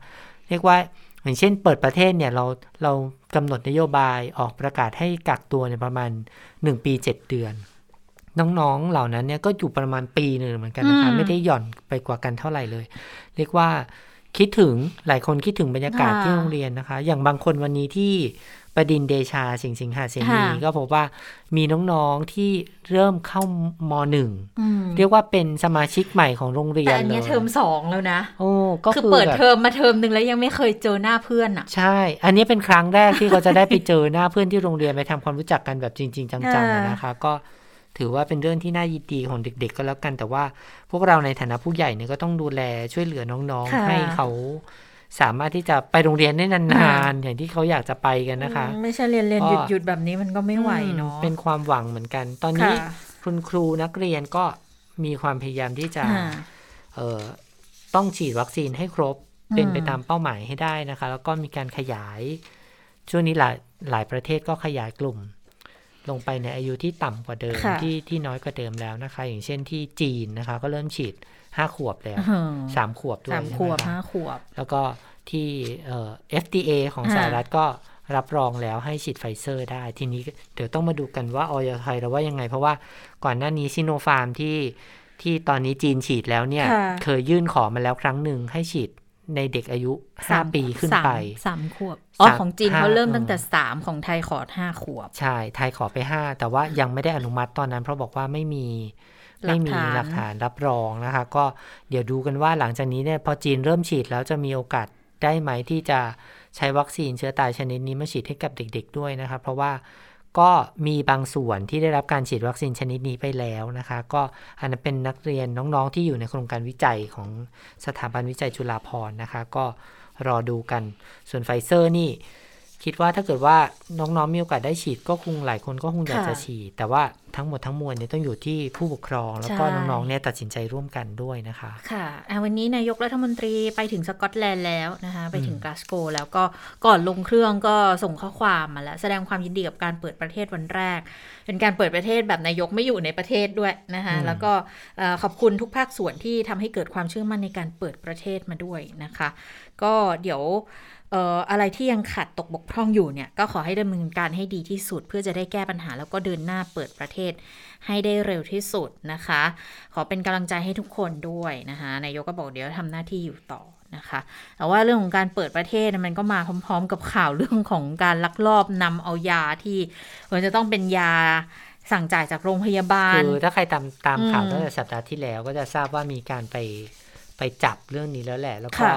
เรียกว่าอย่างเช่นเปิดประเทศเนี่ยเราเรากำหนดนโยบายออกประกาศให้กักตัวในยประมาณ 1 ปี 7 เดือน น้องๆเหล่านั้นเนี่ยก็อยู่ประมาณปีหนึ่งเหมือนกันนะคะอืมไม่ได้หย่อนไปกว่ากันเท่าไหร่เลย เรียกว่าคิดถึงหลายคนคิดถึงบรรยากาศค่ะที่โรงเรียนนะคะ อย่างบางคนวันนี้ที่ ประดินเดชาสิงสิงหาเสนีค่ะก็พบว่ามีน้องๆที่เริ่มเข้ามหนึ่งอืมเรียกว่าเป็นสมาชิกใหม่ของโรงเรียแต่นอันเลเนี้ยยเทอมสองแล้วนะโอ้ก็คือคือเปิดแบบเทอมมาเทอมหนึ่งแล้วยังไม่เคยเจอหน้าเพื่อนอะ ใช่ อันนี้เป็นครั้งแรกที่เขาจะได้ไปเจอหน้าเพื่อนที่โรงเรียนไปทำความรู้จักกันแบบจริง ๆ จังๆอ่าอะนะคะ ก็ถือว่าเป็นเรื่องที่น่ายินดีของเด็ก ๆ ก็แล้วกัน แต่ว่าพวกเราในฐานะผู้ใหญ่เนี่ยก็ต้องดูแลช่วยเหลือน้องค่ะๆให้เขา สามารถที่จะไปโรงเรียนได้นานๆ อย่างที่เขาอยากจะไปกันนะคะอืมไม่ใช่เรียนเรียนก็หยุดหยุดแบบนี้มันก็ไม่ไหวเนาะอืมเป็นความหวังเหมือนกัน ตอนนี้ค่ะคุณครูนักเรียนก็มีความพยายามที่จะอ่าเอ่อต้องฉีดวัคซีนให้ครบอืมเป็นไปตามเป้าหมายให้ได้นะคะ แล้วก็มีการขยาย ช่วงนี้หลายหลายประเทศก็ขยายกลุ่ม ลงไปในอายุที่ต่ำกว่าเดิมค่ะที่ที่น้อยกว่าเดิมแล้วนะคะ อย่างเช่นที่จีนนะคะ ก็เริ่มฉีด ห้าขวบแล้วอืมสามขวบด้วยสามขวบใช่ไหมคะห้าขวบ แล้วก็ที่เอ่อ FDA ของอ่าสหรัฐก็รับรองแล้วให้ฉีดไฟเซอร์ได้ ทีนี้เดี๋ยวต้องมาดูกันว่าอย.ไทยเราว่ายังไง เพราะว่าก่อนหน้านี้ซิโนฟาร์มที่ที่ตอนนี้จีนฉีดแล้วเนี่ยค่ะเคยยื่นขอมาแล้วครั้งหนึ่งให้ฉีดในเด็กอายุสาม5ปีขึ้นสามไปสามขวบอ๋อสามของจีนห้าเขาเริ่มเออตั้งแต่สามของไทยขอห้าขวบ ใช่ ไทยขอไป5แต่ว่ายังไม่ได้อนุมัติตอนนั้น เพราะบอกว่าไม่มีหลั ไม่กมีฐานหลักฐานรับรองนะคะ ก็เดี๋ยวดูกันว่าหลังจากนี้เนี่ยพอจีนเริ่มฉีดแล้วจะมีโอกาสได้ไหมที่จะใช้วัคซีนเชื้อตายชนิดนี้มาฉีดให้กับเด็ก ๆ ด้วยนะคะเพราะว่าก็มีบางส่วนที่ได้รับการฉีดวัคซีนชนิดนี้ไปแล้วนะคะ ก็อันนั้นเป็นนักเรียนน้องๆที่อยู่ในโครงการวิจัยของสถาบันวิจัยจุฬาภรณ์นะคะ ก็รอดูกันส่วนไฟเซอร์นี่ คิดว่าถ้าเกิดว่าน้องๆมีโอกาสได้ฉีดก็คงหลายคนก็คงอยากค่ะจะฉีด แต่ว่าทั้งหมดทั้งมวลเนี่ยต้องอยู่ที่ผู้ปกครอง แล้วก็ใช่น้องๆเนี่ยตัดสินใจร่วมกันด้วยนะคะค่ะอะวันนี้นายกรัฐมนตรีไปถึงสกอตแลนด์แล้วนะคะ ไปถึงกลาสโกว์แล้วก็ก่อนลงเครื่องก็ส่งข้อความมาแล้วแสดงความยินดีกับการเปิดประเทศวันแรก เป็นการเปิดประเทศแบบนายกไม่อยู่ในประเทศด้วยนะคะอืมแล้วก็เอ่อขอบคุณทุกภาคส่วนที่ทำให้เกิดความเชื่อมั่นในการเปิดประเทศมาด้วยนะคะ ก็เดี๋ยวเอ่ออะไรที่ยังขาดตกบกพร่องอยู่เนี่ย ก็ขอให้ดำเนินการให้ดีที่สุด เพื่อจะได้แก้ปัญหาแล้วก็เดินหน้าเปิดประเทศให้ได้เร็วที่สุดนะคะ ขอเป็นกำลังใจให้ทุกคนด้วยนะคะนายกก็บอกเดี๋ยวทำหน้าที่อยู่ต่อนะคะแต่ว่าเรื่องของการเปิดประเทศเนี่ยมันก็มาพร้อม ๆ กับข่าวเรื่องของการลักลอบนำเอายาที่มันจะต้องเป็นยาสั่งจ่ายจากโรงพยาบาลคือถ้าใครตามตามข่าวอืมตั้งแต่สัปดาห์ที่แล้วก็จะทราบว่ามีการไปไปจับเรื่องนี้แล้วแหละ แล้วก็ค่ะ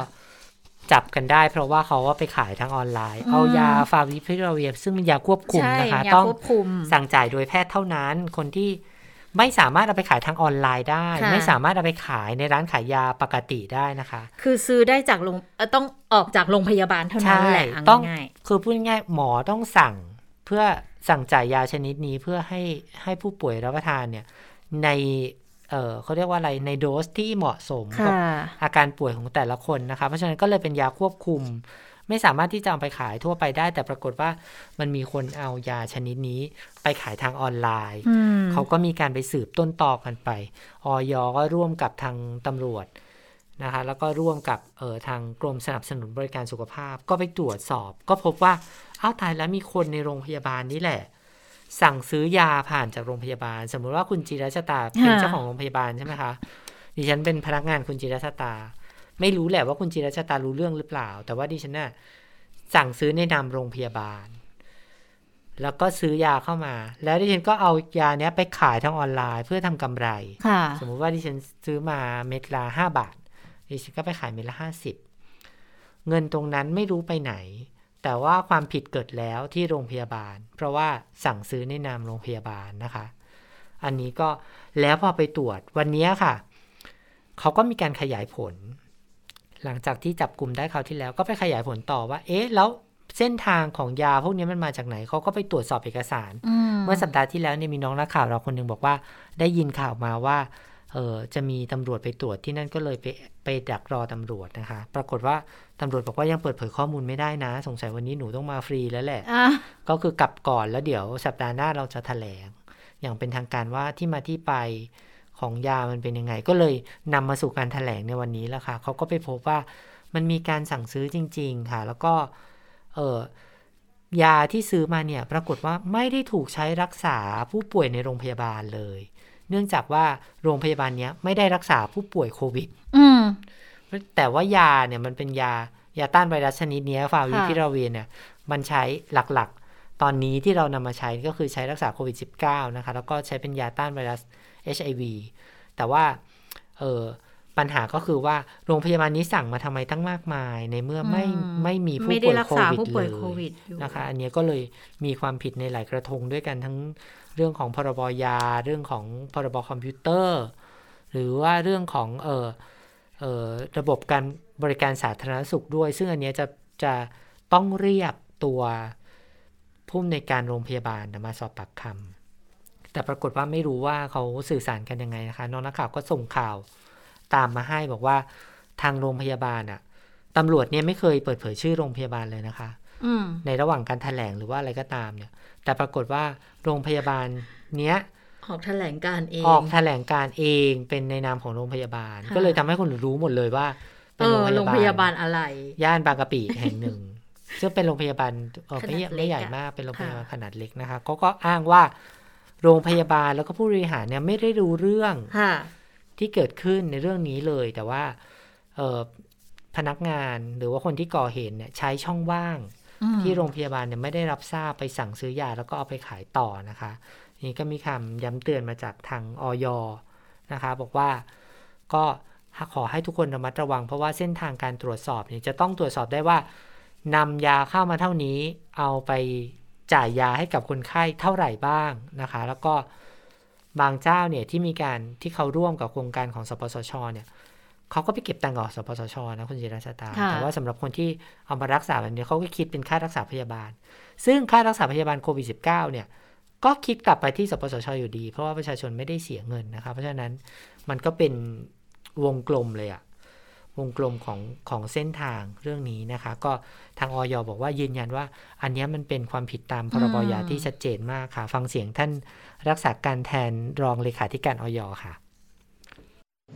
จับกันได้ เพราะว่าเขาว่าไปขายทางออนไลน์อืมเอายาฟาวิพิราเวียซึ่งเป็นยาควบคุมใช่นะคะยาต้องควบคุมสั่งจ่ายโดยแพทย์เท่านั้น คนที่ไม่สามารถเอาไปขายทางออนไลน์ได้ค่ะไม่สามารถเอาไปขายในร้านขายยาปกติได้นะคะ คือซื้อได้จากโรงเอ่อต้องออกจากโรงพยาบาลเท่านั้นแหละใช่เอาต้องง่ายคือพูดง่ายๆหมอต้องสั่งเพื่อสั่งจ่ายยาชนิดนี้เพื่อให้ให้ผู้ป่วยรับประทานเนี่ยใน เออเขาเรียกว่าอะไรในโดสที่เหมาะสมๆกับค่ะอาการป่วยของแต่ละคนนะคะ เพราะฉะนั้นก็เลยเป็นยาควบคุม ไม่สามารถที่จะเอาไปขายทั่วไปได้ แต่ปรากฏว่ามันมีคนเอายาชนิดนี้ไปขายทางออนไลน์อืมเขาก็มีการไปสืบต้นตอกันไปออยก็ร่วมกับทางตำรวจนะคะแล้วก็ร่วมกับเอ่อทางกรมสนับสนุนบริการสุขภาพ ก็ไปตรวจสอบ ก็พบว่าอ้าวตายแล้วมีคนในโรงพยาบาลนี่แหละ สั่งซื้อยาผ่านจากโรงพยาบาล สมมุติว่าคุณจิรชตาเป็นค่ะเจ้าของโรงพยาบาลใช่ไหมคะดิฉันเป็นพนักงานคุณจิรชตา ไม่รู้แหละว่าคุณจิรชตารู้เรื่องหรือเปล่า แต่ว่าดิฉันน่ะสั่งซื้อในนามโรงพยาบาล แล้วก็ซื้อยาเข้ามา แล้วดิฉันก็เอายาเนี้ยไปขายทางออนไลน์เพื่อทำกำไรค่ะสมมุติว่าดิฉันซื้อมาเม็ดละห้าบาทดิฉันก็ไปขายเม็ดละห้าสิบเงินตรงนั้นไม่รู้ไปไหน แต่ว่าความผิดเกิดแล้วที่โรงพยาบาล เพราะว่าสั่งซื้อในนามโรงพยาบาลนะคะ อันนี้ก็แล้วพอไปตรวจวันนี้ค่ะ เขาก็มีการขยายผล หลังจากที่จับกลุ่มได้คราวที่แล้วก็ไปขยายผลต่อว่า เอ๊ะแล้วเส้นทางของยาพวกนี้มันมาจากไหนเขาก็ไปตรวจสอบเอกสารอืมเมื่อสัปดาห์ที่แล้วเนี่ยมีน้องนักข่าวเราคนหนึ่งบอกว่า ได้ยินข่าวมาว่าเออจะมีตำรวจไปตรวจที่นั่นก็เลยไปไป ดักรอตำรวจนะคะ ปรากฏว่าตำรวจบอกว่ายังเปิดเผยข้อมูลไม่ได้นะ สงสัยวันนี้หนูต้องมาฟรีแล้วแหละอะก็คือกลับก่อนแล้วเดี๋ยวสัปดาห์หน้าเราจะแถลง อย่างเป็นทางการว่าที่มาที่ไปของยามันเป็นยังไง ก็เลยนำมาสู่การแถลงในวันนี้แล้วค่ะเขาก็ไปพบว่ามันมีการสั่งซื้อจริง ๆ ค่ะ แล้วก็เออยาที่ซื้อมาเนี่ย ปรากฏว่าไม่ได้ถูกใช้รักษาผู้ป่วยในโรงพยาบาลเลย เนื่องจากว่าโรงพยาบาลเนี้ยไม่ได้รักษาผู้ป่วยโควิด อืมแต่ว่ายาเนี่ยมันเป็นยายาต้านไวรัสชนิดเนี้ยฟาวิค่ะพิราเวียเนี่ย มันใช้หลักๆ ตอนนี้ที่เรานำมาใช้ก็คือใช้รักษาโควิด -19 นะคะ แล้วก็ใช้เป็นยาต้านไวรัส HIV แต่ว่าเออปัญหาก็คือว่าโรงพยาบาลนี้สั่งมาทำไมตั้งมากมาย ในเมื่อไม่อืมไม่มีผู้ไม่ได้ป่วยรักโคษาวิดผู้เลป่วยยโควิดอยู่นะคะ อันเนี้ยก็เลยมีความผิดในหลายกระทงด้วยกันทั้งเรื่องของพรบยา เรื่องของพรบคอมพิวเตอร์ หรือว่าเรื่องของเออเออระบบการบริการสาธารณสุขด้วย ซึ่งอันนี้จะจะต้องเรียกตัวผู้อำนวยการโรงพยาบาลมาสอบปากคำแต่ปรากฏว่าไม่รู้ว่าเขาสื่อสารกันยังไงนะคะน้องนักข่าวก็ส่งข่าวตามมาให้บอกว่าทางโรงพยาบาลอะตำรวจเนี่ยไม่เคยเปิดเผยชื่อโรงพยาบาลเลยนะคะ ในระหว่างการแถลงหรือว่าอะไรก็ตามเนี่ย แต่ปรากฏว่าโรงพยาบาลเนี้ยออกแถลงการเอง ออกแถลงการเองเป็นในนามของโรงพยาบาลค่ะก็เลยทำให้คนอื่นรู้หมดเลยว่าเออโรงพยาบาลอะไร ย่านบางกะปิแห่งหนึ่งซึ่งเป็นโรงพยาบาลเออไม่ขนาดเล็กไม่ใหญ่อะมากเป็นโรงพยาบาลค่ะขนาดเล็กนะคะก็ก็อ้างว่า โรงพยาบาลแล้วก็ผู้บริหารเนี่ยไม่ได้รู้เรื่องค่ะที่เกิดขึ้นในเรื่องนี้เลย แต่ว่าเออพนักงานหรือว่าคนที่ก่อเหตุเนี่ยใช้ช่องว่างอืม ที่โรงพยาบาลเนี่ยไม่ได้รับทราบไปสั่งซื้อยาแล้วก็เอาไปขายต่อนะคะ นี่ก็มีคำย้ำเตือนมาจากทางออยนะคะ บอกว่าก็ขอให้ทุกคนระมัดระวัง เพราะว่าเส้นทางการตรวจสอบเนี่ยจะต้องตรวจสอบได้ว่านำยาเข้ามาเท่านี้ เอาไปจ่ายยาให้กับคนไข้เท่าไหร่บ้างนะคะ แล้วก็บางเจ้าเนี่ยที่มีการที่เขาร่วมกับโครงการของสปสชเนี่ย เขาก็ไปเก็บตังค์กับสปสชนะคุณจิรชาตาค่ะแต่ว่าสำหรับคนที่เอามารักษาแบบนี้เขาก็คิดเป็นค่ารักษาพยาบาล ซึ่งค่ารักษาพยาบาลโควิด -19 เนี่ย ก็คิดกลับไปที่สปสชอยู่ดี เพราะว่าประชาชนไม่ได้เสียเงินนะครับ เพราะฉะนั้นมันก็เป็นวงกลมเลยอะวงกลมของของเส้นทางเรื่องนี้นะคะ ก็ทางออยบอกว่ายืนยันว่า อันเนี้ยมันเป็นความผิดตามพรบยาที่ชัดเจนมากค่ะ ฟังเสียงท่านรักษาการแทนรองเลขาธิการออยค่ะ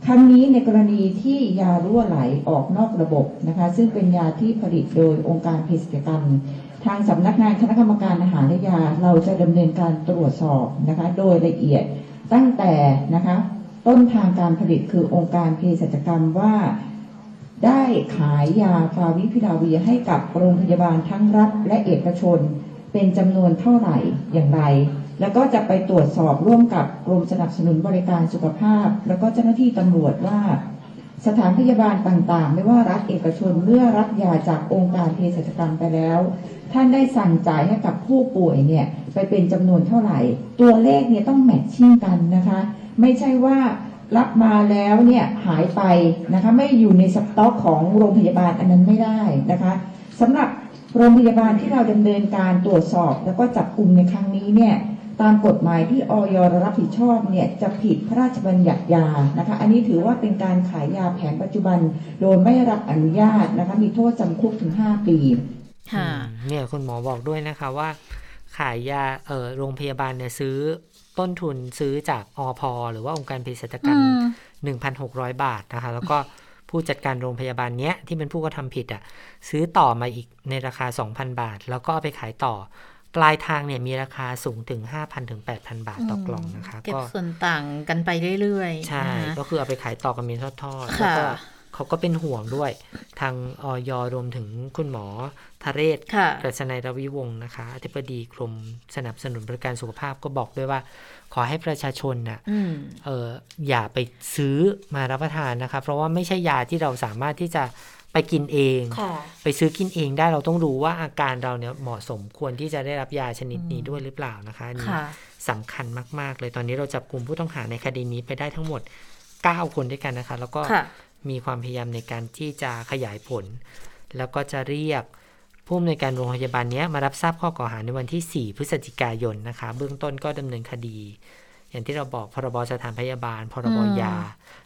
ครั้งนี้ในกรณีที่ยารั่วไหลออกนอกระบบนะคะ ซึ่งเป็นยาที่ผลิตโดยองค์การเภสัชกรรม ทางสำนักงานคณะกรรมการอาหารและยา เราจะดำเนินการตรวจสอบนะคะ โดยละเอียดตั้งแต่นะคะ ต้นทางการผลิตคือองค์การเภสัชกรรมว่าได้ขายยาฟาวิพิลาเวียให้กับโรงพยาบาลทั้งรัฐและเอกชน เป็นจำนวนเท่าไหร่อย่างไร แล้วก็จะไปตรวจสอบร่วมกับกรมสนับสนุนบริการสุขภาพ แล้วก็เจ้าหน้าที่ตำรวจว่า สถานพยาบาลต่างๆ ไม่ว่ารัฐเอกชนเมื่อรับยาจากองค์การเภสัชกรรมไปแล้ว ท่านได้สั่งจ่ายให้กับผู้ป่วยเนี่ยไปเป็นจำนวนเท่าไหร่ ตัวเลขเนี่ยต้องแมทชิ่งกันนะคะ ไม่ใช่ว่ารับมาแล้วเนี่ยหายไปนะคะไม่อยู่ในสต็อกของโรงพยาบาลอันนั้นไม่ได้นะคะสำหรับโรงพยาบาลที่เราดำเนินการตรวจสอบ แล้วก็จับกลุ่มในครั้งนี้เนี่ย ตามกฎหมายที่ออยรับผิดชอบเนี่ยจะผิดพระราชบัญญัติยานะคะ อันนี้ถือว่าเป็นการขายยาแผนปัจจุบัน โดยไม่รับอนุญาตนะคะ มีโทษจำคุกถึง 5 ปีค่ะอืมเนี่ยคุณหมอบอกด้วยนะคะว่า ขายยาเออโรงพยาบาลเนี่ยซื้อต้นทุนซื้อจากอพหรือว่าองค์การเภสัชกรรม1,600 บาทนะคะ แล้วก็ผู้จัดการโรงพยาบาลเนี้ยที่เป็นผู้กระทำผิดอะ ซื้อต่อมาอีกในราคา 2,000 บาท แล้วก็เอาไปขายต่อ ปลายทางเนี่ยมีราคาสูงถึง 5,000ถึง8,000 บาทต่อกล่องนะคะเก็บก็ส่วนต่างกันไปเรื่อยๆ ใช่นะคะก็คือเอาไปขายต่อกันเป็นทอดๆค่ะแล้วก็เขาก็เป็นห่วงด้วย ทางออยรวมถึงคุณหมอทะเรศค่ะกฤษณัยรวิวงศ์นะคะอธิบดีกรมสนับสนุนบริการสุขภาพก็บอกด้วยว่า ขอให้ประชาชนน่ะอืมเอออย่าไปซื้อมารับประทานนะคะ เพราะว่าไม่ใช่ยาที่เราสามารถที่จะ ไปกินเองค่ะไปซื้อกินเองได้เราต้องรู้ว่าอาการเราเนี่ยเหมาะสมควรที่จะได้รับยาชนิดนี้ด้วยหรือเปล่านะคะอันนี้ค่ะสำคัญมาก ๆ เลยตอนนี้เราจับกลุ่มผู้ต้องหาในคดีนี้ไปได้ทั้งหมด 9 คนด้วยกันนะคะ แล้วก็ค่ะมีความพยายามในการที่จะขยายผล แล้วก็จะเรียกผู้อำนวยการโรงพยาบาลเนี้ยมารับทราบข้อกล่าวหาในวันที่ 4 พฤศจิกายนนะคะ เบื้องต้นก็ดำเนินคดี อย่างที่เราบอกพรบสถานพยาบาล พรบอืมยา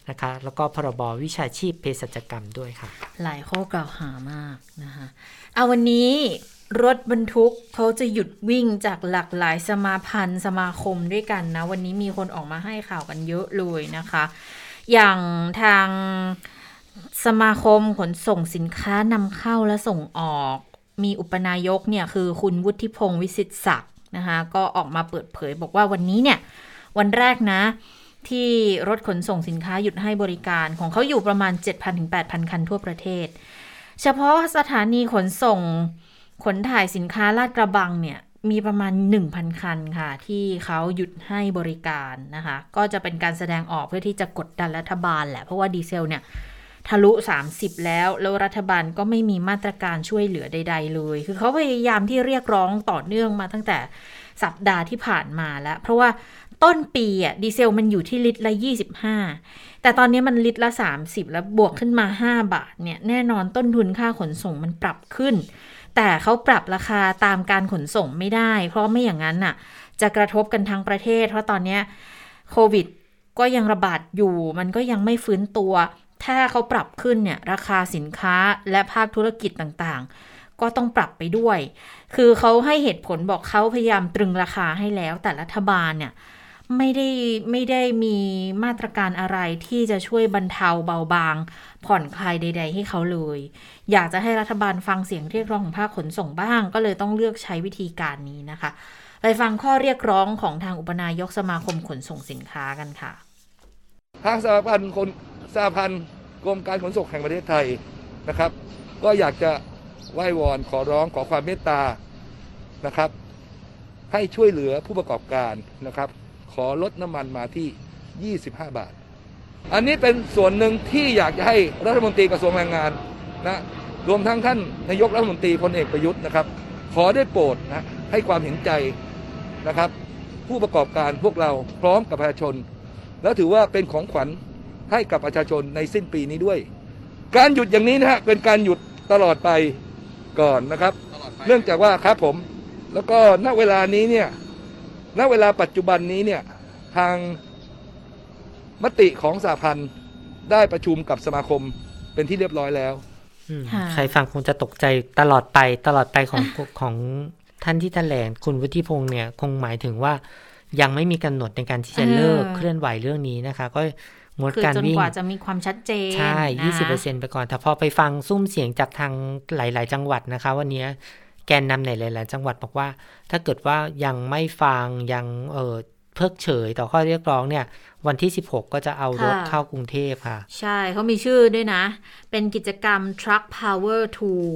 นะคะ แล้วก็พรบวิชาชีพเภสัชกรรมด้วยค่ะ หลายข้อกล่าวหามากนะคะเอาวันนี้รถบรรทุกเขาจะหยุดวิ่งจากหลากหลายสมาพันธ์สมาคมด้วยกันนะ วันนี้มีคนออกมาให้ข่าวกันเยอะเลยนะคะ อย่างทางสมาคมขนส่งสินค้านำเข้าและส่งออก มีอุปนายกเนี่ยคือคุณวุฒิพงศ์วิสิตศักดิ์นะคะก็ออกมาเปิดเผยบอกว่าวันนี้เนี่ย วันแรกนะ ที่รถขนส่งสินค้าหยุดให้บริการของเขาอยู่ประมาณ 7,000ถึง8,000 คันทั่วประเทศ เฉพาะสถานีขนส่งขนถ่ายสินค้าลาดกระบังเนี่ยมีประมาณ 1,000 คันค่ะ ที่เขาหยุดให้บริการนะคะ ก็จะเป็นการแสดงออกเพื่อที่จะกดดันรัฐบาลแหละ เพราะว่าดีเซลเนี่ยทะลุ 30 แล้ว แล้วรัฐบาลก็ไม่มีมาตรการช่วยเหลือใด ๆ เลย คือเขาพยายามที่เรียกร้องต่อเนื่องมาตั้งแต่สัปดาห์ที่ผ่านมาแล้ว เพราะว่า ต้นปีอะดีเซลมันอยู่ที่ลิตรละ 25 แต่ตอนนี้มันลิตรละ 30 แล้วบวกขึ้นมา 5 บาทเนี่ยแน่นอนต้นทุนค่าขนส่งมันปรับขึ้น แต่เขาปรับราคาตามการขนส่งไม่ได้ เพราะไม่อย่างนั้นน่ะ จะกระทบกันทั้งประเทศ เพราะตอนนี้โควิดก็ยังระบาดอยู่ มันก็ยังไม่ฟื้นตัว ถ้าเขาปรับขึ้นเนี่ยราคาสินค้าและภาคธุรกิจต่างๆ ก็ต้องปรับไปด้วย คือเขาให้เหตุผลบอกเขาพยายามตรึงราคาให้แล้ว แต่รัฐบาลเนี่ย ไม่ได้ไม่ได้มีมาตรการอะไรที่จะช่วยบรรเทาเบาบาง ผ่อนคลายใด ๆ ให้เขาเลย อยากจะให้รัฐบาลฟังเสียงเรียกร้องของภาคขนส่งบ้าง ก็เลยต้องเลือกใช้วิธีการนี้นะคะ ไปฟังข้อเรียกร้องของทางอุปนายกสมาคมขนส่งสินค้ากันค่ะ ทางสหพันธ์คนสหพันธ์กรมการขนส่งแห่งประเทศไทยนะครับ ก็อยากจะไหว้วอนขอร้องขอความเมตตานะครับ ให้ช่วยเหลือผู้ประกอบการนะครับ ขอลดน้ำมันมาที่ 25 บาท อันนี้เป็นส่วนหนึ่งที่อยากจะให้รัฐมนตรีกระทรวงแรงงานนะรวมทั้งท่านนายกรัฐมนตรีพลเอกประยุทธ์นะครับ ขอได้โปรดนะให้ความเห็นใจนะครับ ผู้ประกอบการพวกเราพร้อมกับประชาชน แล้วถือว่าเป็นของขวัญให้กับประชาชนในสิ้นปีนี้ด้วย การหยุดอย่างนี้นะฮะเป็นการหยุดตลอดไปก่อนนะครับ เนื่องจากว่าครับผม แล้วก็ณเวลานี้เนี่ย ณเวลาปัจจุบันนี้เนี่ยทางมติของสหพันธ์ได้ประชุมกับสมาคมเป็นที่เรียบร้อยแล้วอืมค่ะใครฟังคงจะตกใจตลอดไปตลอดไปของของท่านที่แถลงคุณวุฒิพงศ์เนี่ยคงหมายถึงว่า ยังไม่มีกำหนดในการที่จะเลิกเออเคลื่อนไหวเรื่องนี้นะคะ ก็งดคือการจนวิ่งกว่าจะมีความชัดเจนใช่นะยี่สิบเปอร์เซ็นไปก่อนแต่พอไปฟังซุ้มเสียงจากทางหลาย ๆ จังหวัดนะคะ วันนี้ แกนนำในหลาย ๆ จังหวัดบอกว่า ถ้าเกิดว่ายังไม่ฟังยังเออเพิกเฉยต่อข้อเรียกร้องเนี่ย วันที่ 16 ก็จะเอารถค่ะเข้ากรุงเทพค่ะ ใช่เขามีชื่อด้วยนะ เป็นกิจกรรม Truck Power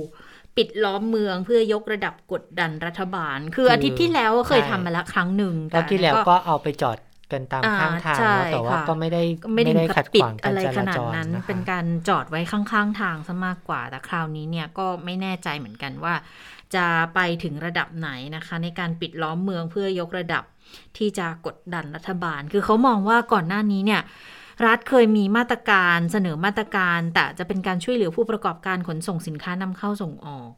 2 ปิดล้อมเมืองเพื่อยกระดับกดดันรัฐบาล คือคืออาทิตย์ที่แล้วก็เคยใช่ทำมาแล้วครั้งหนึ่งรอบที่แล้วก็เอาไปจอดกันตามอ่าข้างทางใช่เนอะแต่ว่าค่ะก็ไม่ได้ก็ไม่ได้ได้ขัขัดดปิขดวางกาอะรไรจขรานาจดรนั้นนะคะเป็นการจอดไว้ข้างๆทางซะมากกว่า แต่คราวนี้เนี่ยก็ไม่แน่ใจเหมือนกันว่า จะไปถึงระดับไหนนะคะ ในการปิดล้อมเมืองเพื่อยกระดับที่จะกดดันรัฐบาล คือเขามองว่าก่อนหน้านี้เนี่ยรัฐเคยมีมาตรการเสนอมาตรการ แต่จะเป็นการช่วยเหลือผู้ประกอบการขนส่งสินค้านำเข้าส่งออก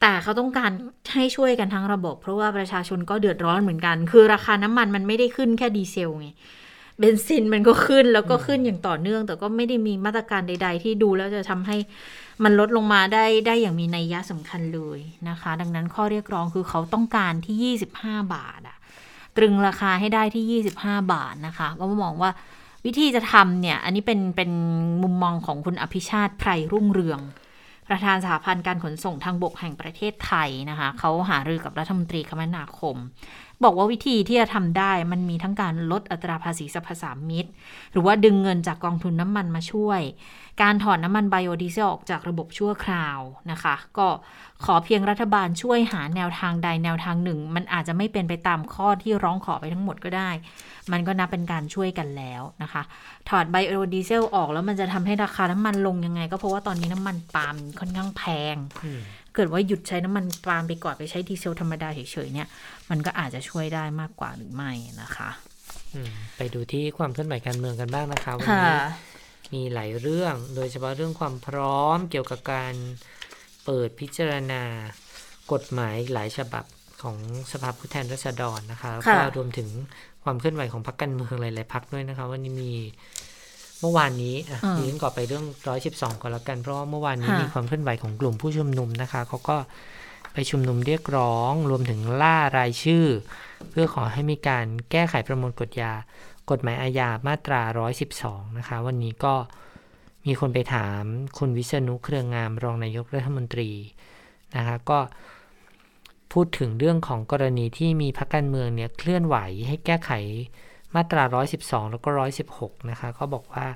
แต่เขาต้องการให้ช่วยกันทั้งระบบ เพราะว่าประชาชนก็เดือดร้อนเหมือนกัน คือราคาน้ำมันมันไม่ได้ขึ้นแค่ดีเซลไงเบนซินมันก็ขึ้นแล้วก็ขึ้นอย่างต่อเนื่อง แต่ก็ไม่ได้มีมาตรการใด ๆ ที่ดูแล้วจะทำให้มันลดลงมาได้ได้อย่างมีนัยยะสำคัญเลยนะคะ ดังนั้นข้อเรียกร้องคือเขาต้องการที่ 25 บาทอะตรึงราคาให้ได้ที่ 25 บาทนะคะก็มองว่าวิธีจะทำเนี่ย อันนี้เป็นเป็นมุมมองของคุณอภิชาติไพรรุ่งเรือง ประธานสหพันธ์การขนส่งทางบกแห่งประเทศไทยนะคะ เขาหารือกับรัฐมนตรีคมนาคม บอกว่าวิธีที่จะทำได้มันมีทั้งการลดอัตราภาษีสรรพสามิตหรือว่าดึงเงินจากกองทุนน้ำมันมาช่วย การถอดน้ำมันไบโอดีเซลออกจากระบบชั่วคราวนะคะ ก็ขอเพียงรัฐบาลช่วยหาแนวทางใดแนวทางหนึ่ง มันอาจจะไม่เป็นไปตามข้อที่ร้องขอไปทั้งหมดก็ได้ มันก็นับเป็นการช่วยกันแล้วนะคะ ถอดไบโอดีเซลออกแล้วมันจะทำให้ราคาน้ำมันลงยังไง ก็เพราะว่าตอนนี้น้ำมันปาล์มค่อนข้างแพงเกิดว่าหยุดใช้น้ำมันปาล์มไปก่อนไปใช้ดีเซลธรรมดาเฉยๆเนี่ย มันก็อาจจะช่วยได้มากกว่าหรือไม่นะคะอืมไปดูที่ความเคลื่อนไหวการเมืองกันบ้างนะคะวันค่ะนี้มีหลายเรื่องโดยเฉพาะเรื่องความพร้อมเกี่ยวกับการเปิดพิจารณากฎหมายหลายฉบับของสภาผู้แทนราษฎรนะคะแล้วก็ค่ะรวมถึงความเคลื่อนไหวของพรรคการเมืองหลายๆพรรคด้วยนะคะวันนี้มีเมื่อวานนี้อะอ่าดิฉันก่อไปเรื่อง112ก่อนแล้วกันเพราะว่าเมื่อวานนี้ค่ะมีความเคลื่อนไหวของกลุ่มผู้ชุมนุมนะคะเขาก็ ไปชุมนุมเรียกร้อง รวมถึงล่ารายชื่อ เพื่อขอให้มีการแก้ไขประมวลกฎยา กฎหมายอาญามาตรา 112 นะคะ วันนี้ก็มีคนไปถามคุณวิษณุเครืองามรองนายกรัฐมนตรีนะคะก็พูดถึงเรื่องของกรณีที่มีพรรคการเมืองเนี่ยเคลื่อนไหวให้แก้ไขมาตรา 112 แล้วก็ 116 นะคะก็บอกว่า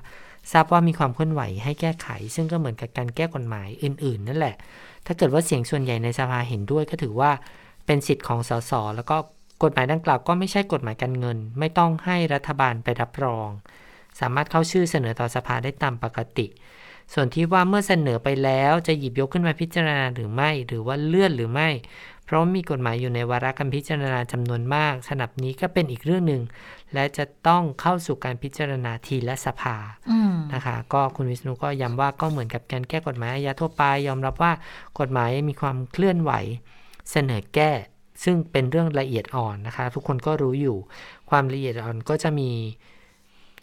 ทราบว่ามีความเคลื่อนไหวให้แก้ไข ซึ่งก็เหมือนกับการแก้กฎหมายอื่น ๆ นั่นแหละ ถ้าเกิดว่าเสียงส่วนใหญ่ในสภาเห็นด้วยก็ถือว่าเป็นสิทธิ์ของสสแล้วก็กฎหมายดังกล่าวก็ไม่ใช่กฎหมายการเงิน ไม่ต้องให้รัฐบาลไปรับรอง สามารถเข้าชื่อเสนอต่อสภาได้ตามปกติ ส่วนที่ว่าเมื่อเสนอไปแล้วจะหยิบยกขึ้นมาพิจารณาหรือไม่ หรือว่าเลื่อนหรือไม่ เพราะว่ามีกฎหมายอยู่ในวาระการพิจารณาจำนวนมากสนับนี้ก็เป็นอีกเรื่องหนึ่ง และจะต้องเข้าสู่การพิจารณาทีละสภาอืมนะคะ ก็คุณวิษณุก็ย้ำว่าก็เหมือนกับการแก้กฎหมายอาญาทั่วไป ยอมรับว่ากฎหมายมีความเคลื่อนไหวเสนอแก้ ซึ่งเป็นเรื่องละเอียดอ่อนนะคะ ทุกคนก็รู้อยู่ ความละเอียดอ่อนก็จะมี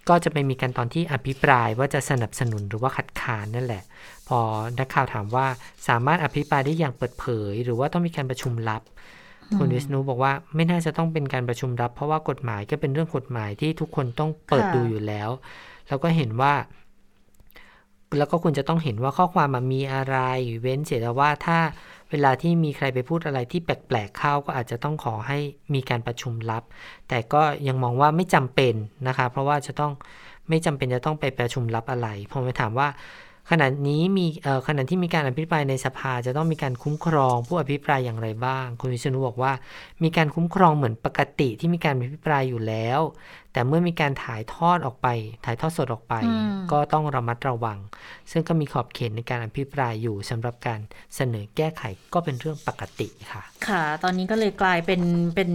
ก็จะไปมีกันตอนที่อภิปรายว่าจะสนับสนุนหรือว่าคัดค้านนั่นแหละ พอนักข่าวถามว่าสามารถอภิปรายได้อย่างเปิดเผย หรือว่าต้องมีการประชุมลับ คุณวิษณุบอกว่าไม่น่าจะต้องเป็นการประชุมลับ เพราะว่ากฎหมายก็เป็นเรื่องกฎหมายที่ทุกคนต้องเปิดค่ะดูอยู่แล้ว แล้วก็เห็นว่า แล้วก็คุณจะต้องเห็นว่าข้อความมันมีอะไรเว้นเสียแต่ว่าถ้าเวลาที่มีใครไปพูดอะไรที่แปลกๆเข้าก็อาจจะต้องขอให้มีการประชุมลับ แต่ก็ยังมองว่าไม่จำเป็นนะคะ เพราะว่าจะต้องไม่จำเป็นจะต้องไปประชุมลับอะไรผมไปถามว่า ขณะนี้มีขณะที่มีการอภิปรายในสภาจะต้องมีการคุ้มครองผู้อภิปรายอย่างไรบ้าง คุณวิษณุบอกว่า มีการคุ้มครองเหมือนปกติที่มีการอภิปรายอยู่แล้ว แต่เมื่อมีการถ่ายทอดออกไป ถ่ายทอดสดออกไปอืมก็ต้องระมัดระวัง ซึ่งก็มีขอบเขตในการอภิปรายอยู่สำหรับการเสนอแก้ไขก็เป็นเรื่องปกติค่ะ ค่ะ ตอนนี้ก็เลยกลายเป็นเป็น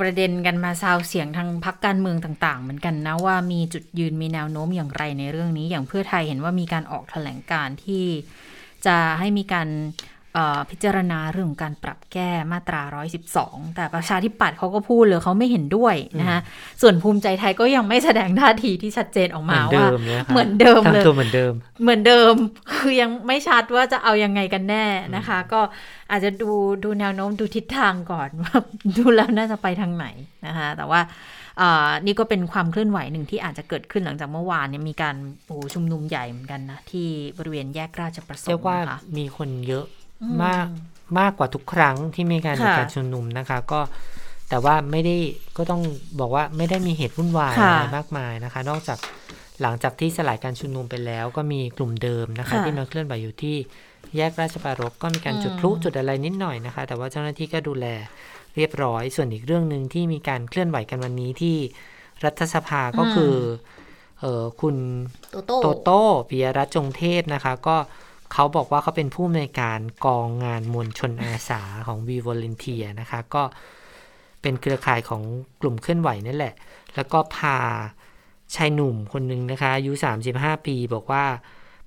ประเด็นกันมาซาวเสียงทางพักการเมืองต่าง ๆ เหมือนกันนะว่ามีจุดยืนมีแนวโน้มอย่างไรในเรื่องนี้ อย่างเพื่อไทยเห็นว่ามีการออกแถลงการณ์ที่จะให้มีการเอ่อ พิจารณาเรื่องของการปรับแก้มาตรา 112 แต่ประชาธิปัตย์เขาก็พูดเลยเขาไม่เห็นด้วยนะคะส่วนภูมิใจไทยก็ยังไม่แสดงท่าทีที่ชัดเจนออกเหมืมาอนเดิว่ามเลยค่ะเหมือนเดิมเลยทำตัวเหมือนเดิม เหมือนเดิมคือยังไม่ชัดว่าจะเอายังไงกันแน่นะคะ ก็อาจจะดูดูแนวโน้มดูทิศทางก่อนว่าดูแล้วน่าจะไปทางไหนนะคะแต่ว่าอ่านี่ก็เป็นความเคลื่อนไหวหนึ่งที่อาจจะเกิดขึ้นหลังจากเมื่อวานเนี่ยมีการโอ้โหชุมนุมใหญ่เหมือนกันนะที่บริเวณแยกราชประสงเรียกค์ว่านะคะมีคนเยอะอื มมากมากกว่าทุกครั้งที่มีการค่ะมีการชุมนุมนะคะ ก็แต่ว่าไม่ได้ก็ต้องบอกว่าไม่ได้มีเหตุวุ่นวายค่ะอะไรมากมายนะคะ นอกจากหลังจากที่สลายการชุมนุมไปแล้ว ก็มีกลุ่มเดิมนะคะค่ะที่มาเคลื่อนไหวอยู่ที่แยกราชปรารภก็มีการจุดอืมพลุจุดอะไรนิดหน่อยนะคะ แต่ว่าเจ้าหน้าที่ก็ดูแลเรียบร้อย ส่วนอีกเรื่องหนึ่งที่มีการเคลื่อนไหวกันวันนี้ที่รัฐสภาก็คือเออคุณโตโต้โตโต้ปิยรัตน์จงเทพนะคะ ก็ เขาบอกว่าเขาเป็นผู้อำนวยการกองงานมวลชนอาสาของ v ีวอล n นเทียนะคะ ก็เป็นเครือข่ายของกลุ่มเคลื่อนไหวนั่นแหละ แล้วก็พาชายหนุ่มคนหนึ่งนะคะอายุ 35 ปี บอกว่า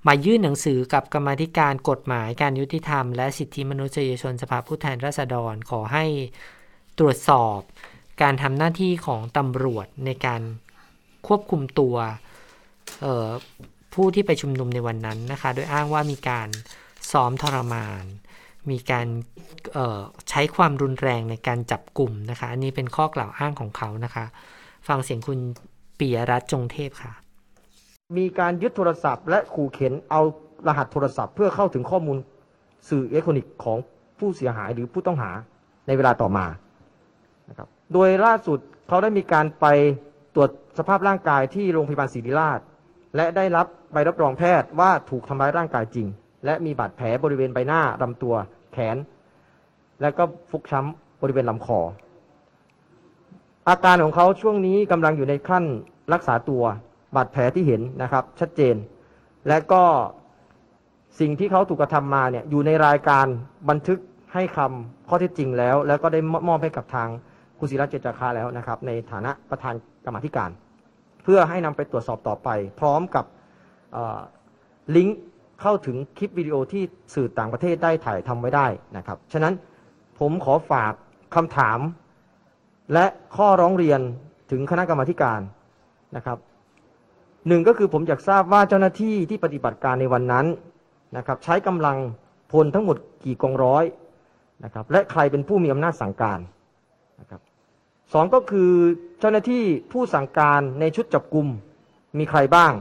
มายื่นหนังสือกับกรรมธิการกฎหมายการยุติธรรม และสิทธิมนุษยชนสภาผู้แทนราษฎรขอให้ตรวจสอบ การทำหน้าที่ของตำรวจในการควบคุมตัวเอ่อ ผู้ที่ไปชุมนุมในวันนั้นนะคะ โดยอ้างว่ามีการซ้อมทรมาน มีการใช้ความรุนแรงในการจับกลุ่มนะคะ อันนี้เป็นข้อกล่าวอ้างของเขานะคะ ฟังเสียงคุณปิยรัตน์จงเทพค่ะ มีการยึดโทรศัพท์ และขู่เข็นเอารหัสโทรศัพท์ เพื่อเข้าถึงข้อมูลสื่ออิเล็กทรอนิกส์ของผู้เสียหายหรือผู้ต้องหาในเวลาต่อมานะครับ โดยล่าสุดเขาได้มีการไปตรวจสภาพร่างกายที่โรงพยาบาลศิริราช และได้รับใบรับรองแพทย์ว่าถูกทำร้ายร่างกายจริง และมีบาดแผลบริเวณใบหน้าลำตัวแขน และก็ฟกช้ำบริเวณลำคอ อาการของเขาช่วงนี้กำลังอยู่ในขั้นรักษาตัวบาดแผลที่เห็นนะครับ ชัดเจน และก็สิ่งที่เขาถูกกระทำมาเนี่ยอยู่ในรายการบันทึกให้คำข้อเท็จจริงแล้ว แล้วก็ได้มอบให้กับทางคุณศิระเจจาคาแล้วนะครับ ในฐานะประธานกรรมธิการ เพื่อให้นำไปตรวจสอบต่อไป พร้อมกับลิงก์เข้าถึงคลิปวิดีโอที่สื่อต่างประเทศได้ถ่ายทำไว้ได้นะครับ ฉะนั้นผมขอฝากคำถาม และข้อร้องเรียนถึงคณะกรรมาการนะครับหนึ่งก็คือผมอยากทราบว่าเจ้าหน้าที่ที่ปฏิบัติการในวันนั้นนะครับใช้กำลังพลทั้งหมดกี่กองร้อยนะครับและใครเป็นผู้มีอำนาจสั่งการนะครับ สองก็คือเจ้าหน้าที่ผู้สั่งการในชุดจับกลุ่มมีใครบ้าง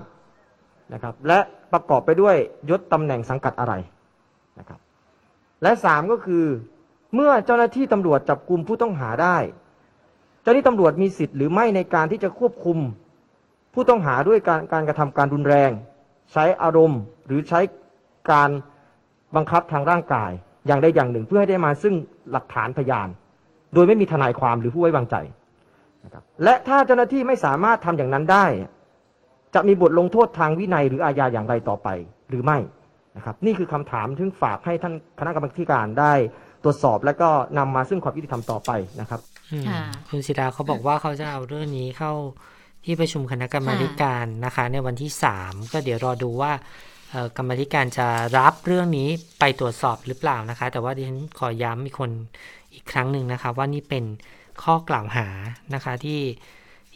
นะครับ และประกอบไปด้วยยศตำแหน่งสังกัดอะไรนะครับ และสามก็คือ เมื่อเจ้าหน้าที่ตำรวจจับกลุ่มผู้ต้องหาได้ เจ้าหน้าที่ตำรวจมีสิทธิ์หรือไม่ในการที่จะควบคุม ผู้ต้องหาด้วยการการกระทำการรุนแรง ใช้อารมณ์ หรือใช้การบังคับทางร่างกาย อย่างใดอย่างหนึ่งเพื่อให้ได้มาซึ่งหลักฐานพยาน โดยไม่มีทนายความหรือผู้ไว้วางใจนะครับและถ้าเจ้าหน้าที่ไม่สามารถทำอย่างนั้นได้ จะมีบทลงโทษทางวินัยหรืออาญาอย่างไรต่อไปหรือไม่นะครับนี่คือคำถามที่ฝากให้ท่านคณะกรรมการได้ตรวจสอบและก็นำมาซึ่งความยุติธรรมต่อไปนะครับอืมค่ะคุณศิดาเขาบอกว่าเขาจะเอาเรื่องนี้เข้าที่ประชุมคณะกรรมาธิการนะคะ ในวันที่3ก็เดี๋ยวรอดูว่าเอ่อกรรมาธิการจะรับเรื่องนี้ไปตรวจสอบหรือเปล่านะคะ แต่ว่าดิฉันขอย้ำอีกคน อีกครั้งหนึ่งนะคะว่านี่เป็นข้อกล่าวหานะคะที่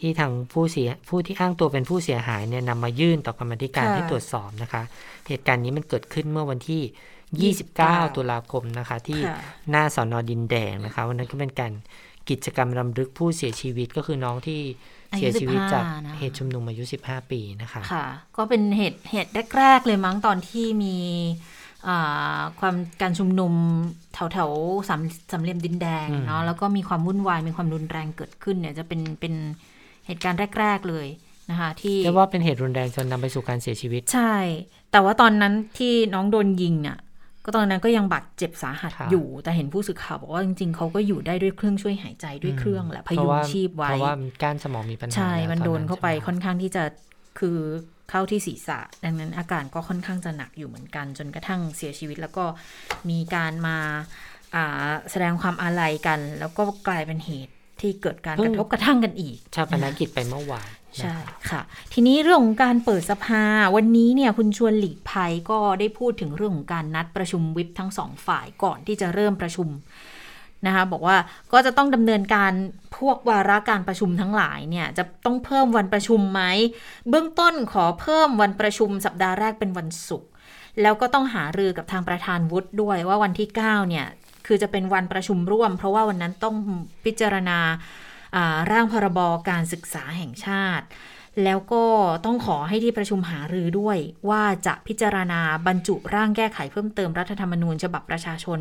ที่ทางผู้เสียผู้ที่อ้างตัวเป็นผู้เสียหายเนี่ยนำมายื่นต่อกรรมาธิการค่ะให้ตรวจสอบนะคะ เหตุการณ์นี้มันเกิดขึ้นเมื่อวันที่ 29 29ตุลาคมนะคะ ที่ค่ะหน้าสอนอดินแดงนะคะวันนั้นก็เป็นการกิจกรรมรำลึกผู้เสียชีวิตก็คือน้องที่เสียชีวิตจากอายุ15นะคะเหตุชุมนุมอายุ 15 ปีนะคะ ค่ะ ก็เป็นเหตุเหตุแรก ๆ เลยมั้งตอนที่มีอ่า ความการชุมนุมแถวแถวๆสามสามเหลี่ยมดินแดงอืมเนาะแล้วก็มีความวุ่นวายมีความรุนแรงเกิดขึ้นเนี่ยจะเป็นเป็นเหตุการณ์แรก ๆ เลยนะคะที่เรียกว่าเป็นเหตุรุนแรงจนนำไปสู่การเสียชีวิต ใช่ แต่ว่าตอนนั้นที่น้องโดนยิงเนี่ยก็ตอนนั้นก็ยังบาดเจ็บสาหัสครับอยู่ แต่เห็นผู้สื่อข่าวบอกว่าจริงๆเขาก็อยู่ได้ด้วยเครื่องช่วยหายใจด้วยเครื่องแหละพเพยุราะงว่าชีพไว้เพราะว่าก้านสมองมีปัญหาใช่แล้วมันตอโดนเข้าไปใช่หมค่อนข้างที่จะคือ เข้าที่ศีรษะ ดังนั้นอาการก็ค่อนข้างจะหนักอยู่เหมือนกัน จนกระทั่งเสียชีวิต แล้วก็มีการมาอ่าแสดงความอาลัยกัน แล้วก็กลายเป็นเหตุที่เกิดการกระทบกระทั่งกันอีกชาปนกิจไปเมื่อวานใช่นะคะค่ะ ทีนี้เรื่องของการเปิดสภา วันนี้เนี่ยคุณชวนหลีกภัยก็ได้พูดถึงเรื่องของการนัดประชุมวิปทั้งสองฝ่ายก่อนที่จะเริ่มประชุม นะคะบอกว่าก็จะต้องดำเนินการพวกวาระการประชุมทั้งหลายเนี่ยจะต้องเพิ่มวันประชุมไหมเบื้องต้นขอเพิ่มวันประชุมสัปดาห์แรกเป็นวันศุกร์แล้วก็ต้องหารือกับทางประธานวุฒิด้วยว่าวันที่ 9 เนี่ย คือจะเป็นวันประชุมร่วม เพราะว่าวันนั้นต้องพิจารณาร่างพรบการศึกษาแห่งชาติ แล้วก็ต้องขอให้ที่ประชุมหารือด้วย ว่าจะพิจารณาบรรจุร่างแก้ไขเพิ่มเติมรัฐธรรมนูญฉบับประชาชน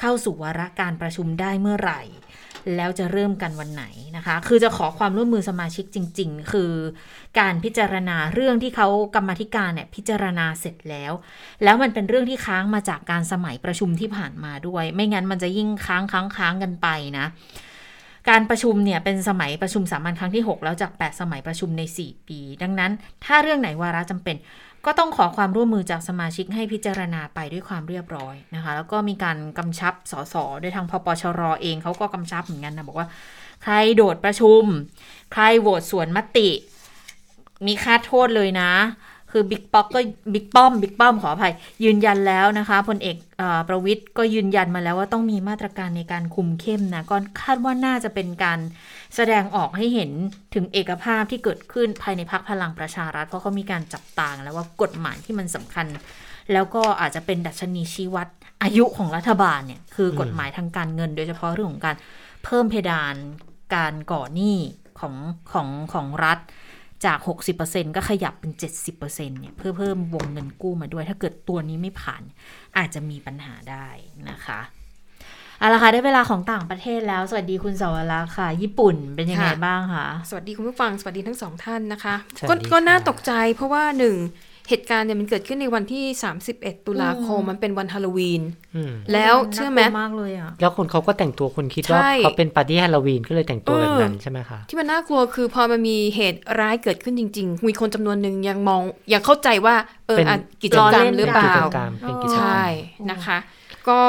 เข้าสู่วาระการประชุมได้เมื่อไหร่ แล้วจะเริ่มกันวันไหนนะคะ คือจะขอความร่วมมือสมาชิกจริง ๆ คือการพิจารณาเรื่องที่เขากรรมาธิการเนี่ยพิจารณาเสร็จแล้ว แล้วมันเป็นเรื่องที่ค้างมาจากการสมัยประชุมที่ผ่านมาด้วย ไม่งั้นมันจะยิ่งค้างค้างค้างกันไปนะการประชุมเนี่ยเป็นสมัยประชุมสามัญครั้งที่ 6 แล้วจาก 8 สมัยประชุมใน 4 ปี ดังนั้น ถ้าเรื่องไหนวาระจำเป็น ก็ต้องขอความร่วมมือจากสมาชิกให้พิจารณาไปด้วยความเรียบร้อยนะคะ แล้วก็มีการกำชับสสโดยทางพปชรเองเขาก็กำชับเหมือนกันนะบอกว่า ใครโดดประชุม ใครโหวตสวนมติ มีค่าโทษเลยนะ คือบิ๊กป๊อกก็บิ๊กป้อมบิ๊กป้อมขออภัย ยืนยันแล้วนะคะพลเอกอประวิทย์ก็ยืนยันมาแล้วว่าต้องมีมาตรการในการคุมเข้มนะก็คาดว่าน่าจะเป็นการแสดงออกให้เห็นถึงเอกภาพที่เกิดขึ้นภายในพักพลังประชารัฐ เพราะเขามีการจับตางแล้วว่ากฎหมายที่มันสำคัญ แล้วก็อาจจะเป็นดัชนีชี้วัดอายุของรัฐบาลเนี่ยคือกฎหมายทางการเงิน โดยเฉพาะเรื่องของการเพิ่มเพดานการก่อหนี้ของของของรัฐ จาก 60%ก็ขยับเป็น 70%เนี่ยเพื่อเพิ่มวงเงินกู้มาด้วย ถ้าเกิดตัวนี้ไม่ผ่านอาจจะมีปัญหาได้นะคะเอาละค่ะได้เวลาของต่างประเทศแล้ว สวัสดีคุณสวรักษ์ค่ะ ญี่ปุ่นเป็นยังไงค่ะบ้างคะสวัสดีคุณผู้ฟังสวัสดีทั้งสองท่านนะคะสวัสก็ดีก็น่าค่ะตกใจเพราะว่าหนึ่ง เหตุการณ์เนี่ยมันเกิดขึ้นในวันที่ 31 ตุลาคมอืมมันเป็นวันฮาโลวีนอืมแล้วเชื่อไหมน่ากลัวมากเลยอะแล้วคนเขาก็แต่งตัวคนคิดว่าใช่เขาเป็นปาร์ตี้ฮาโลวีนก็เลยแต่งตัวแบบเออนั้นใช่ไหมคะที่มันน่ากลัวคือพอมันมีเหตุร้ายเกิดขึ้นจริง ๆ มีคนจำนวนหนึ่งยังมองยังเข้าใจว่าเออเป็นอะกิจกรรมหรือเปกิล่าจกรรมเป็นกิจกรรมใช่นะคะ ก็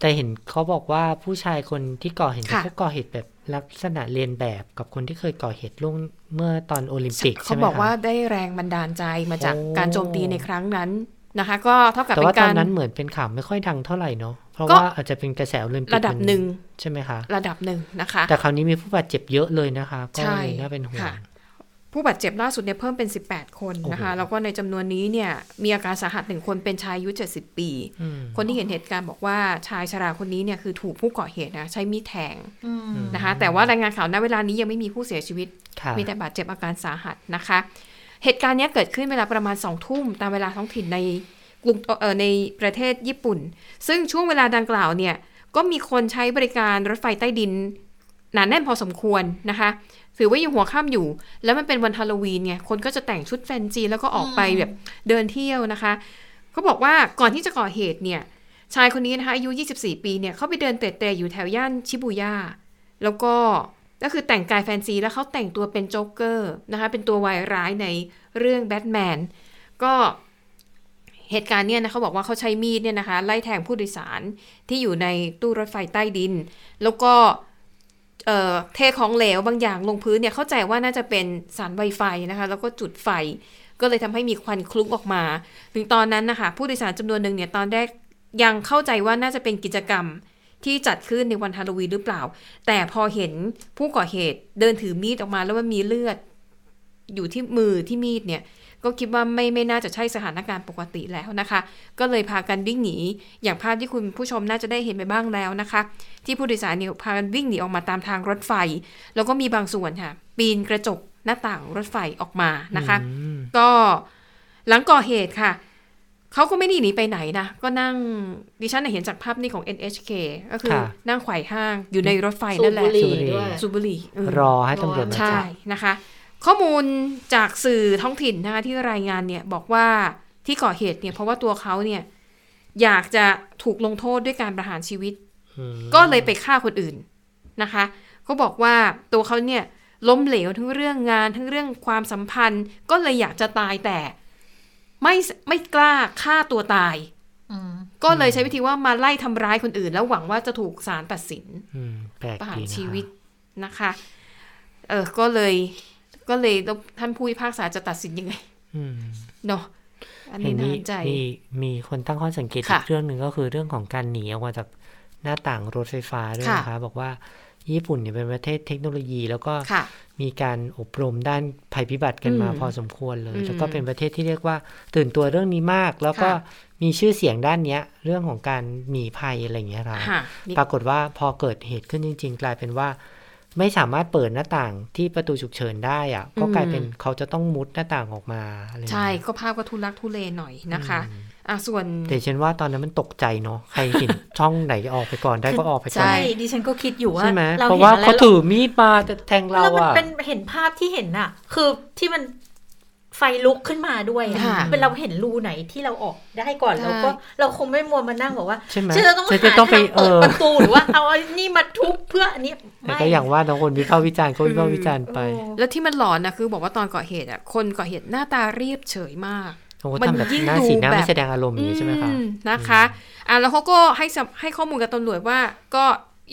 แต่เห็นเขาบอกว่าผู้ชายคนที่ก่อเหตุค่ะเขาก่อเหตุแบบ ลักษณะเรียนแบบกับคนที่เคยก่อเหตุล่วงเมื่อตอนโอลิมปิกเขาใช่ไหมบอกว่าคะได้แรงบันดาลใจมาจากโอ้การโจมตีในครั้งนั้นนะคะ ก็เท่ากับแต่เป็ว่านตอกานรนั้นเหมือนเป็นข่าวไม่ค่อยดังเท่าไหร่เนาะเพราะก็ว่าอาจจะเป็นกระแสโอลิมปิกระดับหนึ่งใช่ไหมคะ ระดับหนึ่งนะคะ แต่คราวนี้มีผู้บาดเจ็บเยอะเลยนะคะก็ใช่เลยน่าเป็นห่วงค่ะ ผู้บาดเจ็บล่าสุดเนี่ยเพิ่มเป็น 18 คนนะคะโอ้โหแล้วก็ในจำนวนนี้เนี่ยมีอาการสาหัสหนึ่งคนเป็นชายอายุ 70 ปีอืมคนที่เห็นเหตุการณ์บอกว่าชายชราคนนี้เนี่ยคือถูกผู้ก่อเหตุนะใช้มีดแทงอืมนะคะแต่ว่ารายงานข่าวณเวลานี้ยังไม่มีผู้เสียชีวิตค่ะมีแต่บาดเจ็บอาการสาหัสนะคะ เหตุการณ์เนี้ยเกิดขึ้นเวลาประมาณสองทุ่มตามเวลาท้องถิ่นในกรุงเอ่อในประเทศญี่ปุ่น ซึ่งช่วงเวลาดังกล่าวเนี่ยก็มีคนใช้บริการรถไฟใต้ดินหนาแน่นพอสมควรนะคะ ถือว่ายังหัวค่ำอยู่ แล้วมันเป็นวันฮาโลวีนไงคนก็จะแต่งชุดแฟนซีแล้วก็ออกไปแบบเดินเที่ยวนะคะเขาบอกว่าก่อนที่จะก่อเหตุเนี่ยชายคนนี้นะคะอายุ 24 ปีเนี่ยเขาไปเดินเตะเตะอยู่แถวย่านชิบูย่าแล้วก็ก็คือแต่งกายแฟนซีแล้วเขาแต่งตัวเป็นโจ๊กเกอร์นะคะเป็นตัววายร้ายในเรื่องแบทแมนก็เหตุการณ์เนี่ยนะเขาบอกว่าเขาใช้มีดเนี่ยนะคะไล่แทงผู้โดยสารที่อยู่ในตู้รถไฟใต้ดิน แล้วก็ เเทของเหลวบางอย่างลงพื้นเนี่ยเข้าใจว่าน่าจะเป็นสารไวไฟนะคะ แล้วก็จุดไฟก็เลยทำให้มีควันคลุ้งออกมา ถึงตอนนั้นนะคะ ผู้โดยสารจำนวนหนึ่งเนี่ยตอนแรกยังเข้าใจว่าน่าจะเป็นกิจกรรมที่จัดขึ้นในวันฮาโลวีนหรือเปล่า แต่พอเห็นผู้ก่อเหตุเดินถือมีดออกมาแล้วมันมีเลือด อยู่ที่มือที่มีดเนี่ย ก็คิดว่าไม่ไม่น่าจะใช่สถานการณ์ปกติแล้วนะคะ ก็เลยพากันวิ่งหนี อย่างภาพที่คุณผู้ชมน่าจะได้เห็นไปบ้างแล้วนะคะ ที่ผู้โดยสารเนี่ยพากันวิ่งหนีออกมาตามทางรถไฟ แล้วก็มีบางส่วนค่ะปีนกระจกหน้าต่างรถไฟออกมานะคะอืมก็หลังก่อเหตุค่ะเขาก็ไม่ได้หนีไปไหนนะ ก็นั่งดิฉันน่ะเห็นจากภาพนี้ของ NHK ก็คือค่ะนั่งไขว่ห้างอยู่ในรถไฟนั่นแหละสูบบุหรี่ด้วยสูบบุหรี่เออรอให้ตำรวจมาใช่จับนะคะ ข้อมูลจากสื่อท้องถิ่นนะคะที่รายงานเนี่ยบอกว่าที่ก่อเหตุเนี่ยเพราะว่าตัวเขาเนี่ยอยากจะถูกลงโทษด้วยการประหารชีวิตอืมก็เลยไปฆ่าคนอื่นนะคะเขาบอกว่าตัวเขาเนี่ยล้มเหลวทั้งเรื่องงานทั้งเรื่องความสัมพันธ์ ก็เลยอยากจะตายแต่ไม่ไม่กล้าฆ่าตัวตายอืมก็เลยใช้วิธีว่ามาไล่ทำร้ายคนอื่น แล้วหวังว่าจะถูกศาลตัดสินอืมแปลกประหารดีนะคะชีวิตนะคะ เออก็เลย ก็เลยแล้วท่านผู้พิพากษาจะตัดสินยังไงอืมเนาะอันเห็นี้นน่ามีสนใจมีมีคนตั้งข้อสังเกตอีค่ะกเรื่องหนึ่งก็คือเรื่องของการหนีออกมาจากหน้าต่างรถไฟฟ้าด้วยค่ะนะคะบอกว่าญี่ปุ่นเนี่ยเป็นประเทศเทคโนโลยี แล้วก็ค่ะมีการอบรมด้านภัยพิบัติกันมาอืมพอสมควรเลยอืมแล้วก็เป็นประเทศที่เรียกว่าตื่นตัวเรื่องนี้มาก แล้วก็ค่ะมีชื่อเสียงด้านเนี้ย เรื่องของการหนีภัยอะไรอย่างเงี้ยค่ะค่ะมีปรากฏว่าพอเกิดเหตุขึ้นจริง ๆ กลายเป็นว่า ไม่สามารถเปิดหน้าต่างที่ประตูฉุกเฉินได้อะก็กลายเป็นเขาจะต้องมุดหน้าต่างออกมาอะไรอย่างใช่เงี้ยก็ภาพก็ทุลักทุเลหน่อยนะคะอะส่วนแต่ฉันว่าตอนนั้นมันตกใจเนาะใครเห็นช่องไหนออกไปก่อนได้ก็ออกไปก่อนใช่ดิฉันก็คิดอยู่ว่าใช่ไหมเราเพราะเห็นว่าอะไรเขาถือมีดมาจะแทงเราแล้วมันอะเป็นเห็นภาพที่เห็นน่ะคือที่มัน ไฟลุกขึ้นมาด้วยอะค่ะเป็นเราเห็นรูไหนที่เราออกได้ก่อนใช่เราก็เราคงไม่มัวมานั่งบอกว่าใช่ไหมฉันจะต้องฉันหาจะต้องไปทางเปิดเออประตูหรือว่าเอาอันนี้มาทุบเพื่ออันนี้แต่ไม่ก็อย่างว่าน้องคนวิพากษ์วิจารณ์ก็วิพากษ์วิจารณ์ไป แล้วที่มันหลอนนะคือบอกว่าตอนก่อเหตุอะคนก่อเหตุหน้าตาเรียบเฉยมากโอ้โหมันทำแบบยิ่งหน้าดูสีหน้าแบบไม่แสดงอารมณ์อย่างนี้ใช่ไหมคะอืนะคะอะแล้วเขาก็ให้สัมให้ข้อมูลกับตำรวจว่า ก็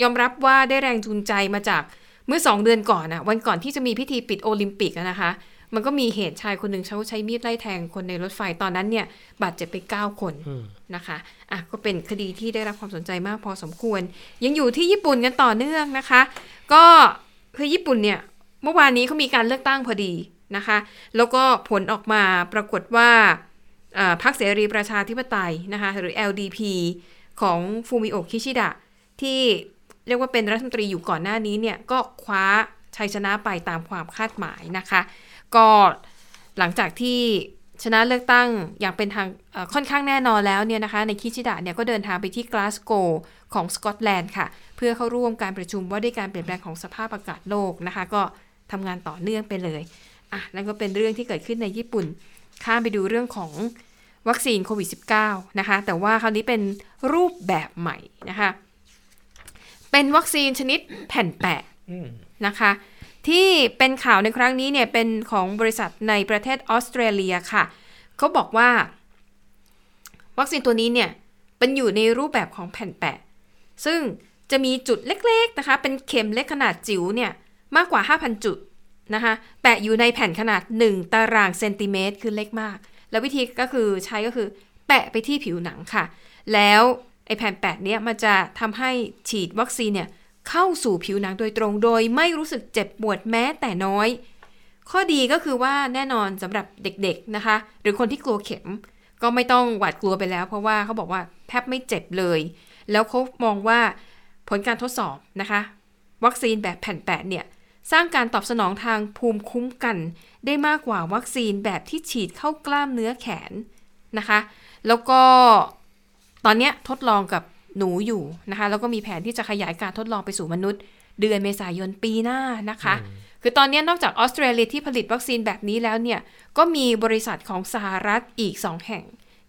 ยอมรับว่าได้แรงจูงใจมาจากเมื่อสองเดือนก่อนอะวันก่อนที่จะมีพิธีปิดโอลิมปิกอะนะคะ มันก็มีเหตุชายคนหนึ่งเขาใช้มีดไล่แทงคนในรถไฟตอนนั้นเนี่ย บาดเจ็บไป 9 คนอืมนะคะอะก็เป็นคดีที่ได้รับความสนใจมากพอสมควร ยังอยู่ที่ญี่ปุ่นกันต่อเนื่องนะคะ ก็คือญี่ปุ่นเนี่ยเมื่อวานนี้เขามีการเลือกตั้งพอดีนะคะ แล้วก็ผลออกมาปรากฏว่าอ่าพรรคเสรีประชาธิปไตยนะคะหรือ LDP ของฟูมิโอะคิชิดะที่เรียกว่าเป็นรัฐมนตรีอยู่ก่อนหน้านี้เนี่ยก็คว้าชัยชนะไปตามความคาดหมายนะคะ ก็หลังจากที่ชนะเลือกตั้งอย่างเป็นทางค่อนข้างแน่นอนแล้วเนี่ยนะคะ ในคิชิดะเนี่ยก็เดินทางไปที่กลาสโกของสกอตแลนด์ค่ะ เพื่อเข้าร่วมการประชุมว่าด้วยการเปลี่ยนแปลงของสภาพอากาศโลกนะคะ ก็ทำงานต่อเนื่องไปเลยอะนั่นก็เป็นเรื่องที่เกิดขึ้นในญี่ปุ่น ข้ามไปดูเรื่องของวัคซีนโควิด -19 นะคะ แต่ว่าคราวนี้เป็นรูปแบบใหม่นะคะ เป็นวัคซีนชนิดแผ่นแปะนะคะ ที่เป็นข่าวในครั้งนี้เนี่ยเป็นของบริษัทในประเทศออสเตรเลียค่ะเขาบอกว่า วัคซีนตัวนี้เนี่ยเป็นอยู่ในรูปแบบของแผ่นแปะ ซึ่งจะมีจุดเล็กๆนะคะ เป็นเข็มเล็กขนาดจิ๋วเนี่ยมากกว่า 5,000 จุดนะคะแปะอยู่ในแผ่นขนาด 1 ตารางเซนติเมตรคือเล็กมาก แล้ววิธีก็คือใช้ก็คือ แปะไปที่ผิวหนังค่ะ แล้วไอแผ่นแปะเนี้ยมันจะทำให้ฉีดวัคซีนเนี่ย เข้าสู่ผิวหนังโดยตรงโดยไม่รู้สึกเจ็บปวดแม้แต่น้อย ข้อดีก็คือว่าแน่นอนสำหรับเด็กๆนะคะ หรือคนที่กลัวเข็ม ก็ไม่ต้องหวาดกลัวไปแล้ว เพราะว่าเขาบอกว่าแทบไม่เจ็บเลย แล้วเขามองว่าผลการทดสอบนะคะ วัคซีนแบบแผ่นแปะเนี่ยสร้างการตอบสนองทางภูมิคุ้มกัน ได้มากกว่าวัคซีนแบบที่ฉีดเข้ากล้ามเนื้อแขนนะคะ แล้วก็ตอนนี้ทดลองกับ หนูอยู่นะคะ แล้วก็มีแผนที่จะขยายการทดลองไปสู่มนุษย์ เดือนเมษายนปีหน้านะคะ คือตอนนี้นอกจากออสเตรเลียที่ผลิตวัคซีนแบบนี้แล้วเนี่ย ก็มีบริษัทของสหรัฐอีก 2 แห่ง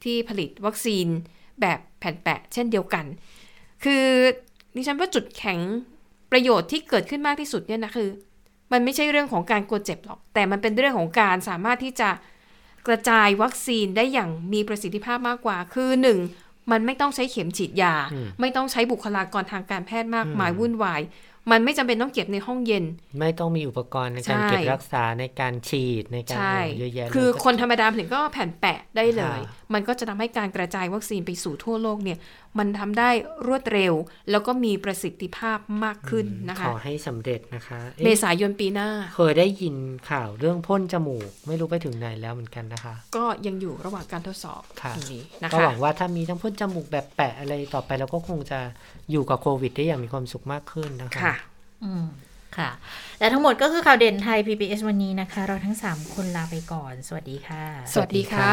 ที่ผลิตวัคซีนแบบแผ่นแปะ เช่นเดียวกัน คือดิฉันว่าจุดแข็งประโยชน์ที่เกิดขึ้นมากที่สุดเนี่ยนะคือ มันไม่ใช่เรื่องของการกลัวเจ็บหรอก แต่มันเป็นเรื่องของการสามารถที่จะกระจายวัคซีนได้อย่างมีประสิทธิภาพมากกว่า คือหนึ่ง มันไม่ต้องใช้เข็มฉีดยาอืมไม่ต้องใช้บุคลากรทางการแพทย์มากมายอืมวุ่นวาย มันไม่จำเป็นต้องเก็บในห้องเย็น ไม่ต้องมีอุปกรณ์ในการใช่เก็บรักษาในการฉีดในการใช่เยอะแยะเลยคือคนธรรมดาถึงก็แผ่นแปะได้เลยค่ะ มันก็จะทำให้การกระจายวัคซีนไปสู่ทั่วโลกเนี่ย มันทำได้รวดเร็ว แล้วก็มีประสิทธิภาพมากขึ้นนะคะ ขอให้สำเร็จนะคะอ๊ะเมษายนปีหน้า เคยได้ยินข่าวเรื่องพ่นจมูก ไม่รู้ไปถึงไหนแล้วเหมือนกันนะคะ ก็ยังอยู่ระหว่างการทดสอบค่ะตรงนี้นะก็คะหวังว่าถ้ามีทั้งพ่นจมูกแบบแปะอะไรต่อไปเราก็คงจะอยู่กับโควิดได้อย่างมีความสุขมากขึ้นนะคะค่ะอืมค่ะและทั้งหมดก็คือข่าวเด่นไทย PBS วันนี้นะคะ เราทั้ง 3 คนลาไปก่อน สวัสดีค่ะ สวัสดีค่ะ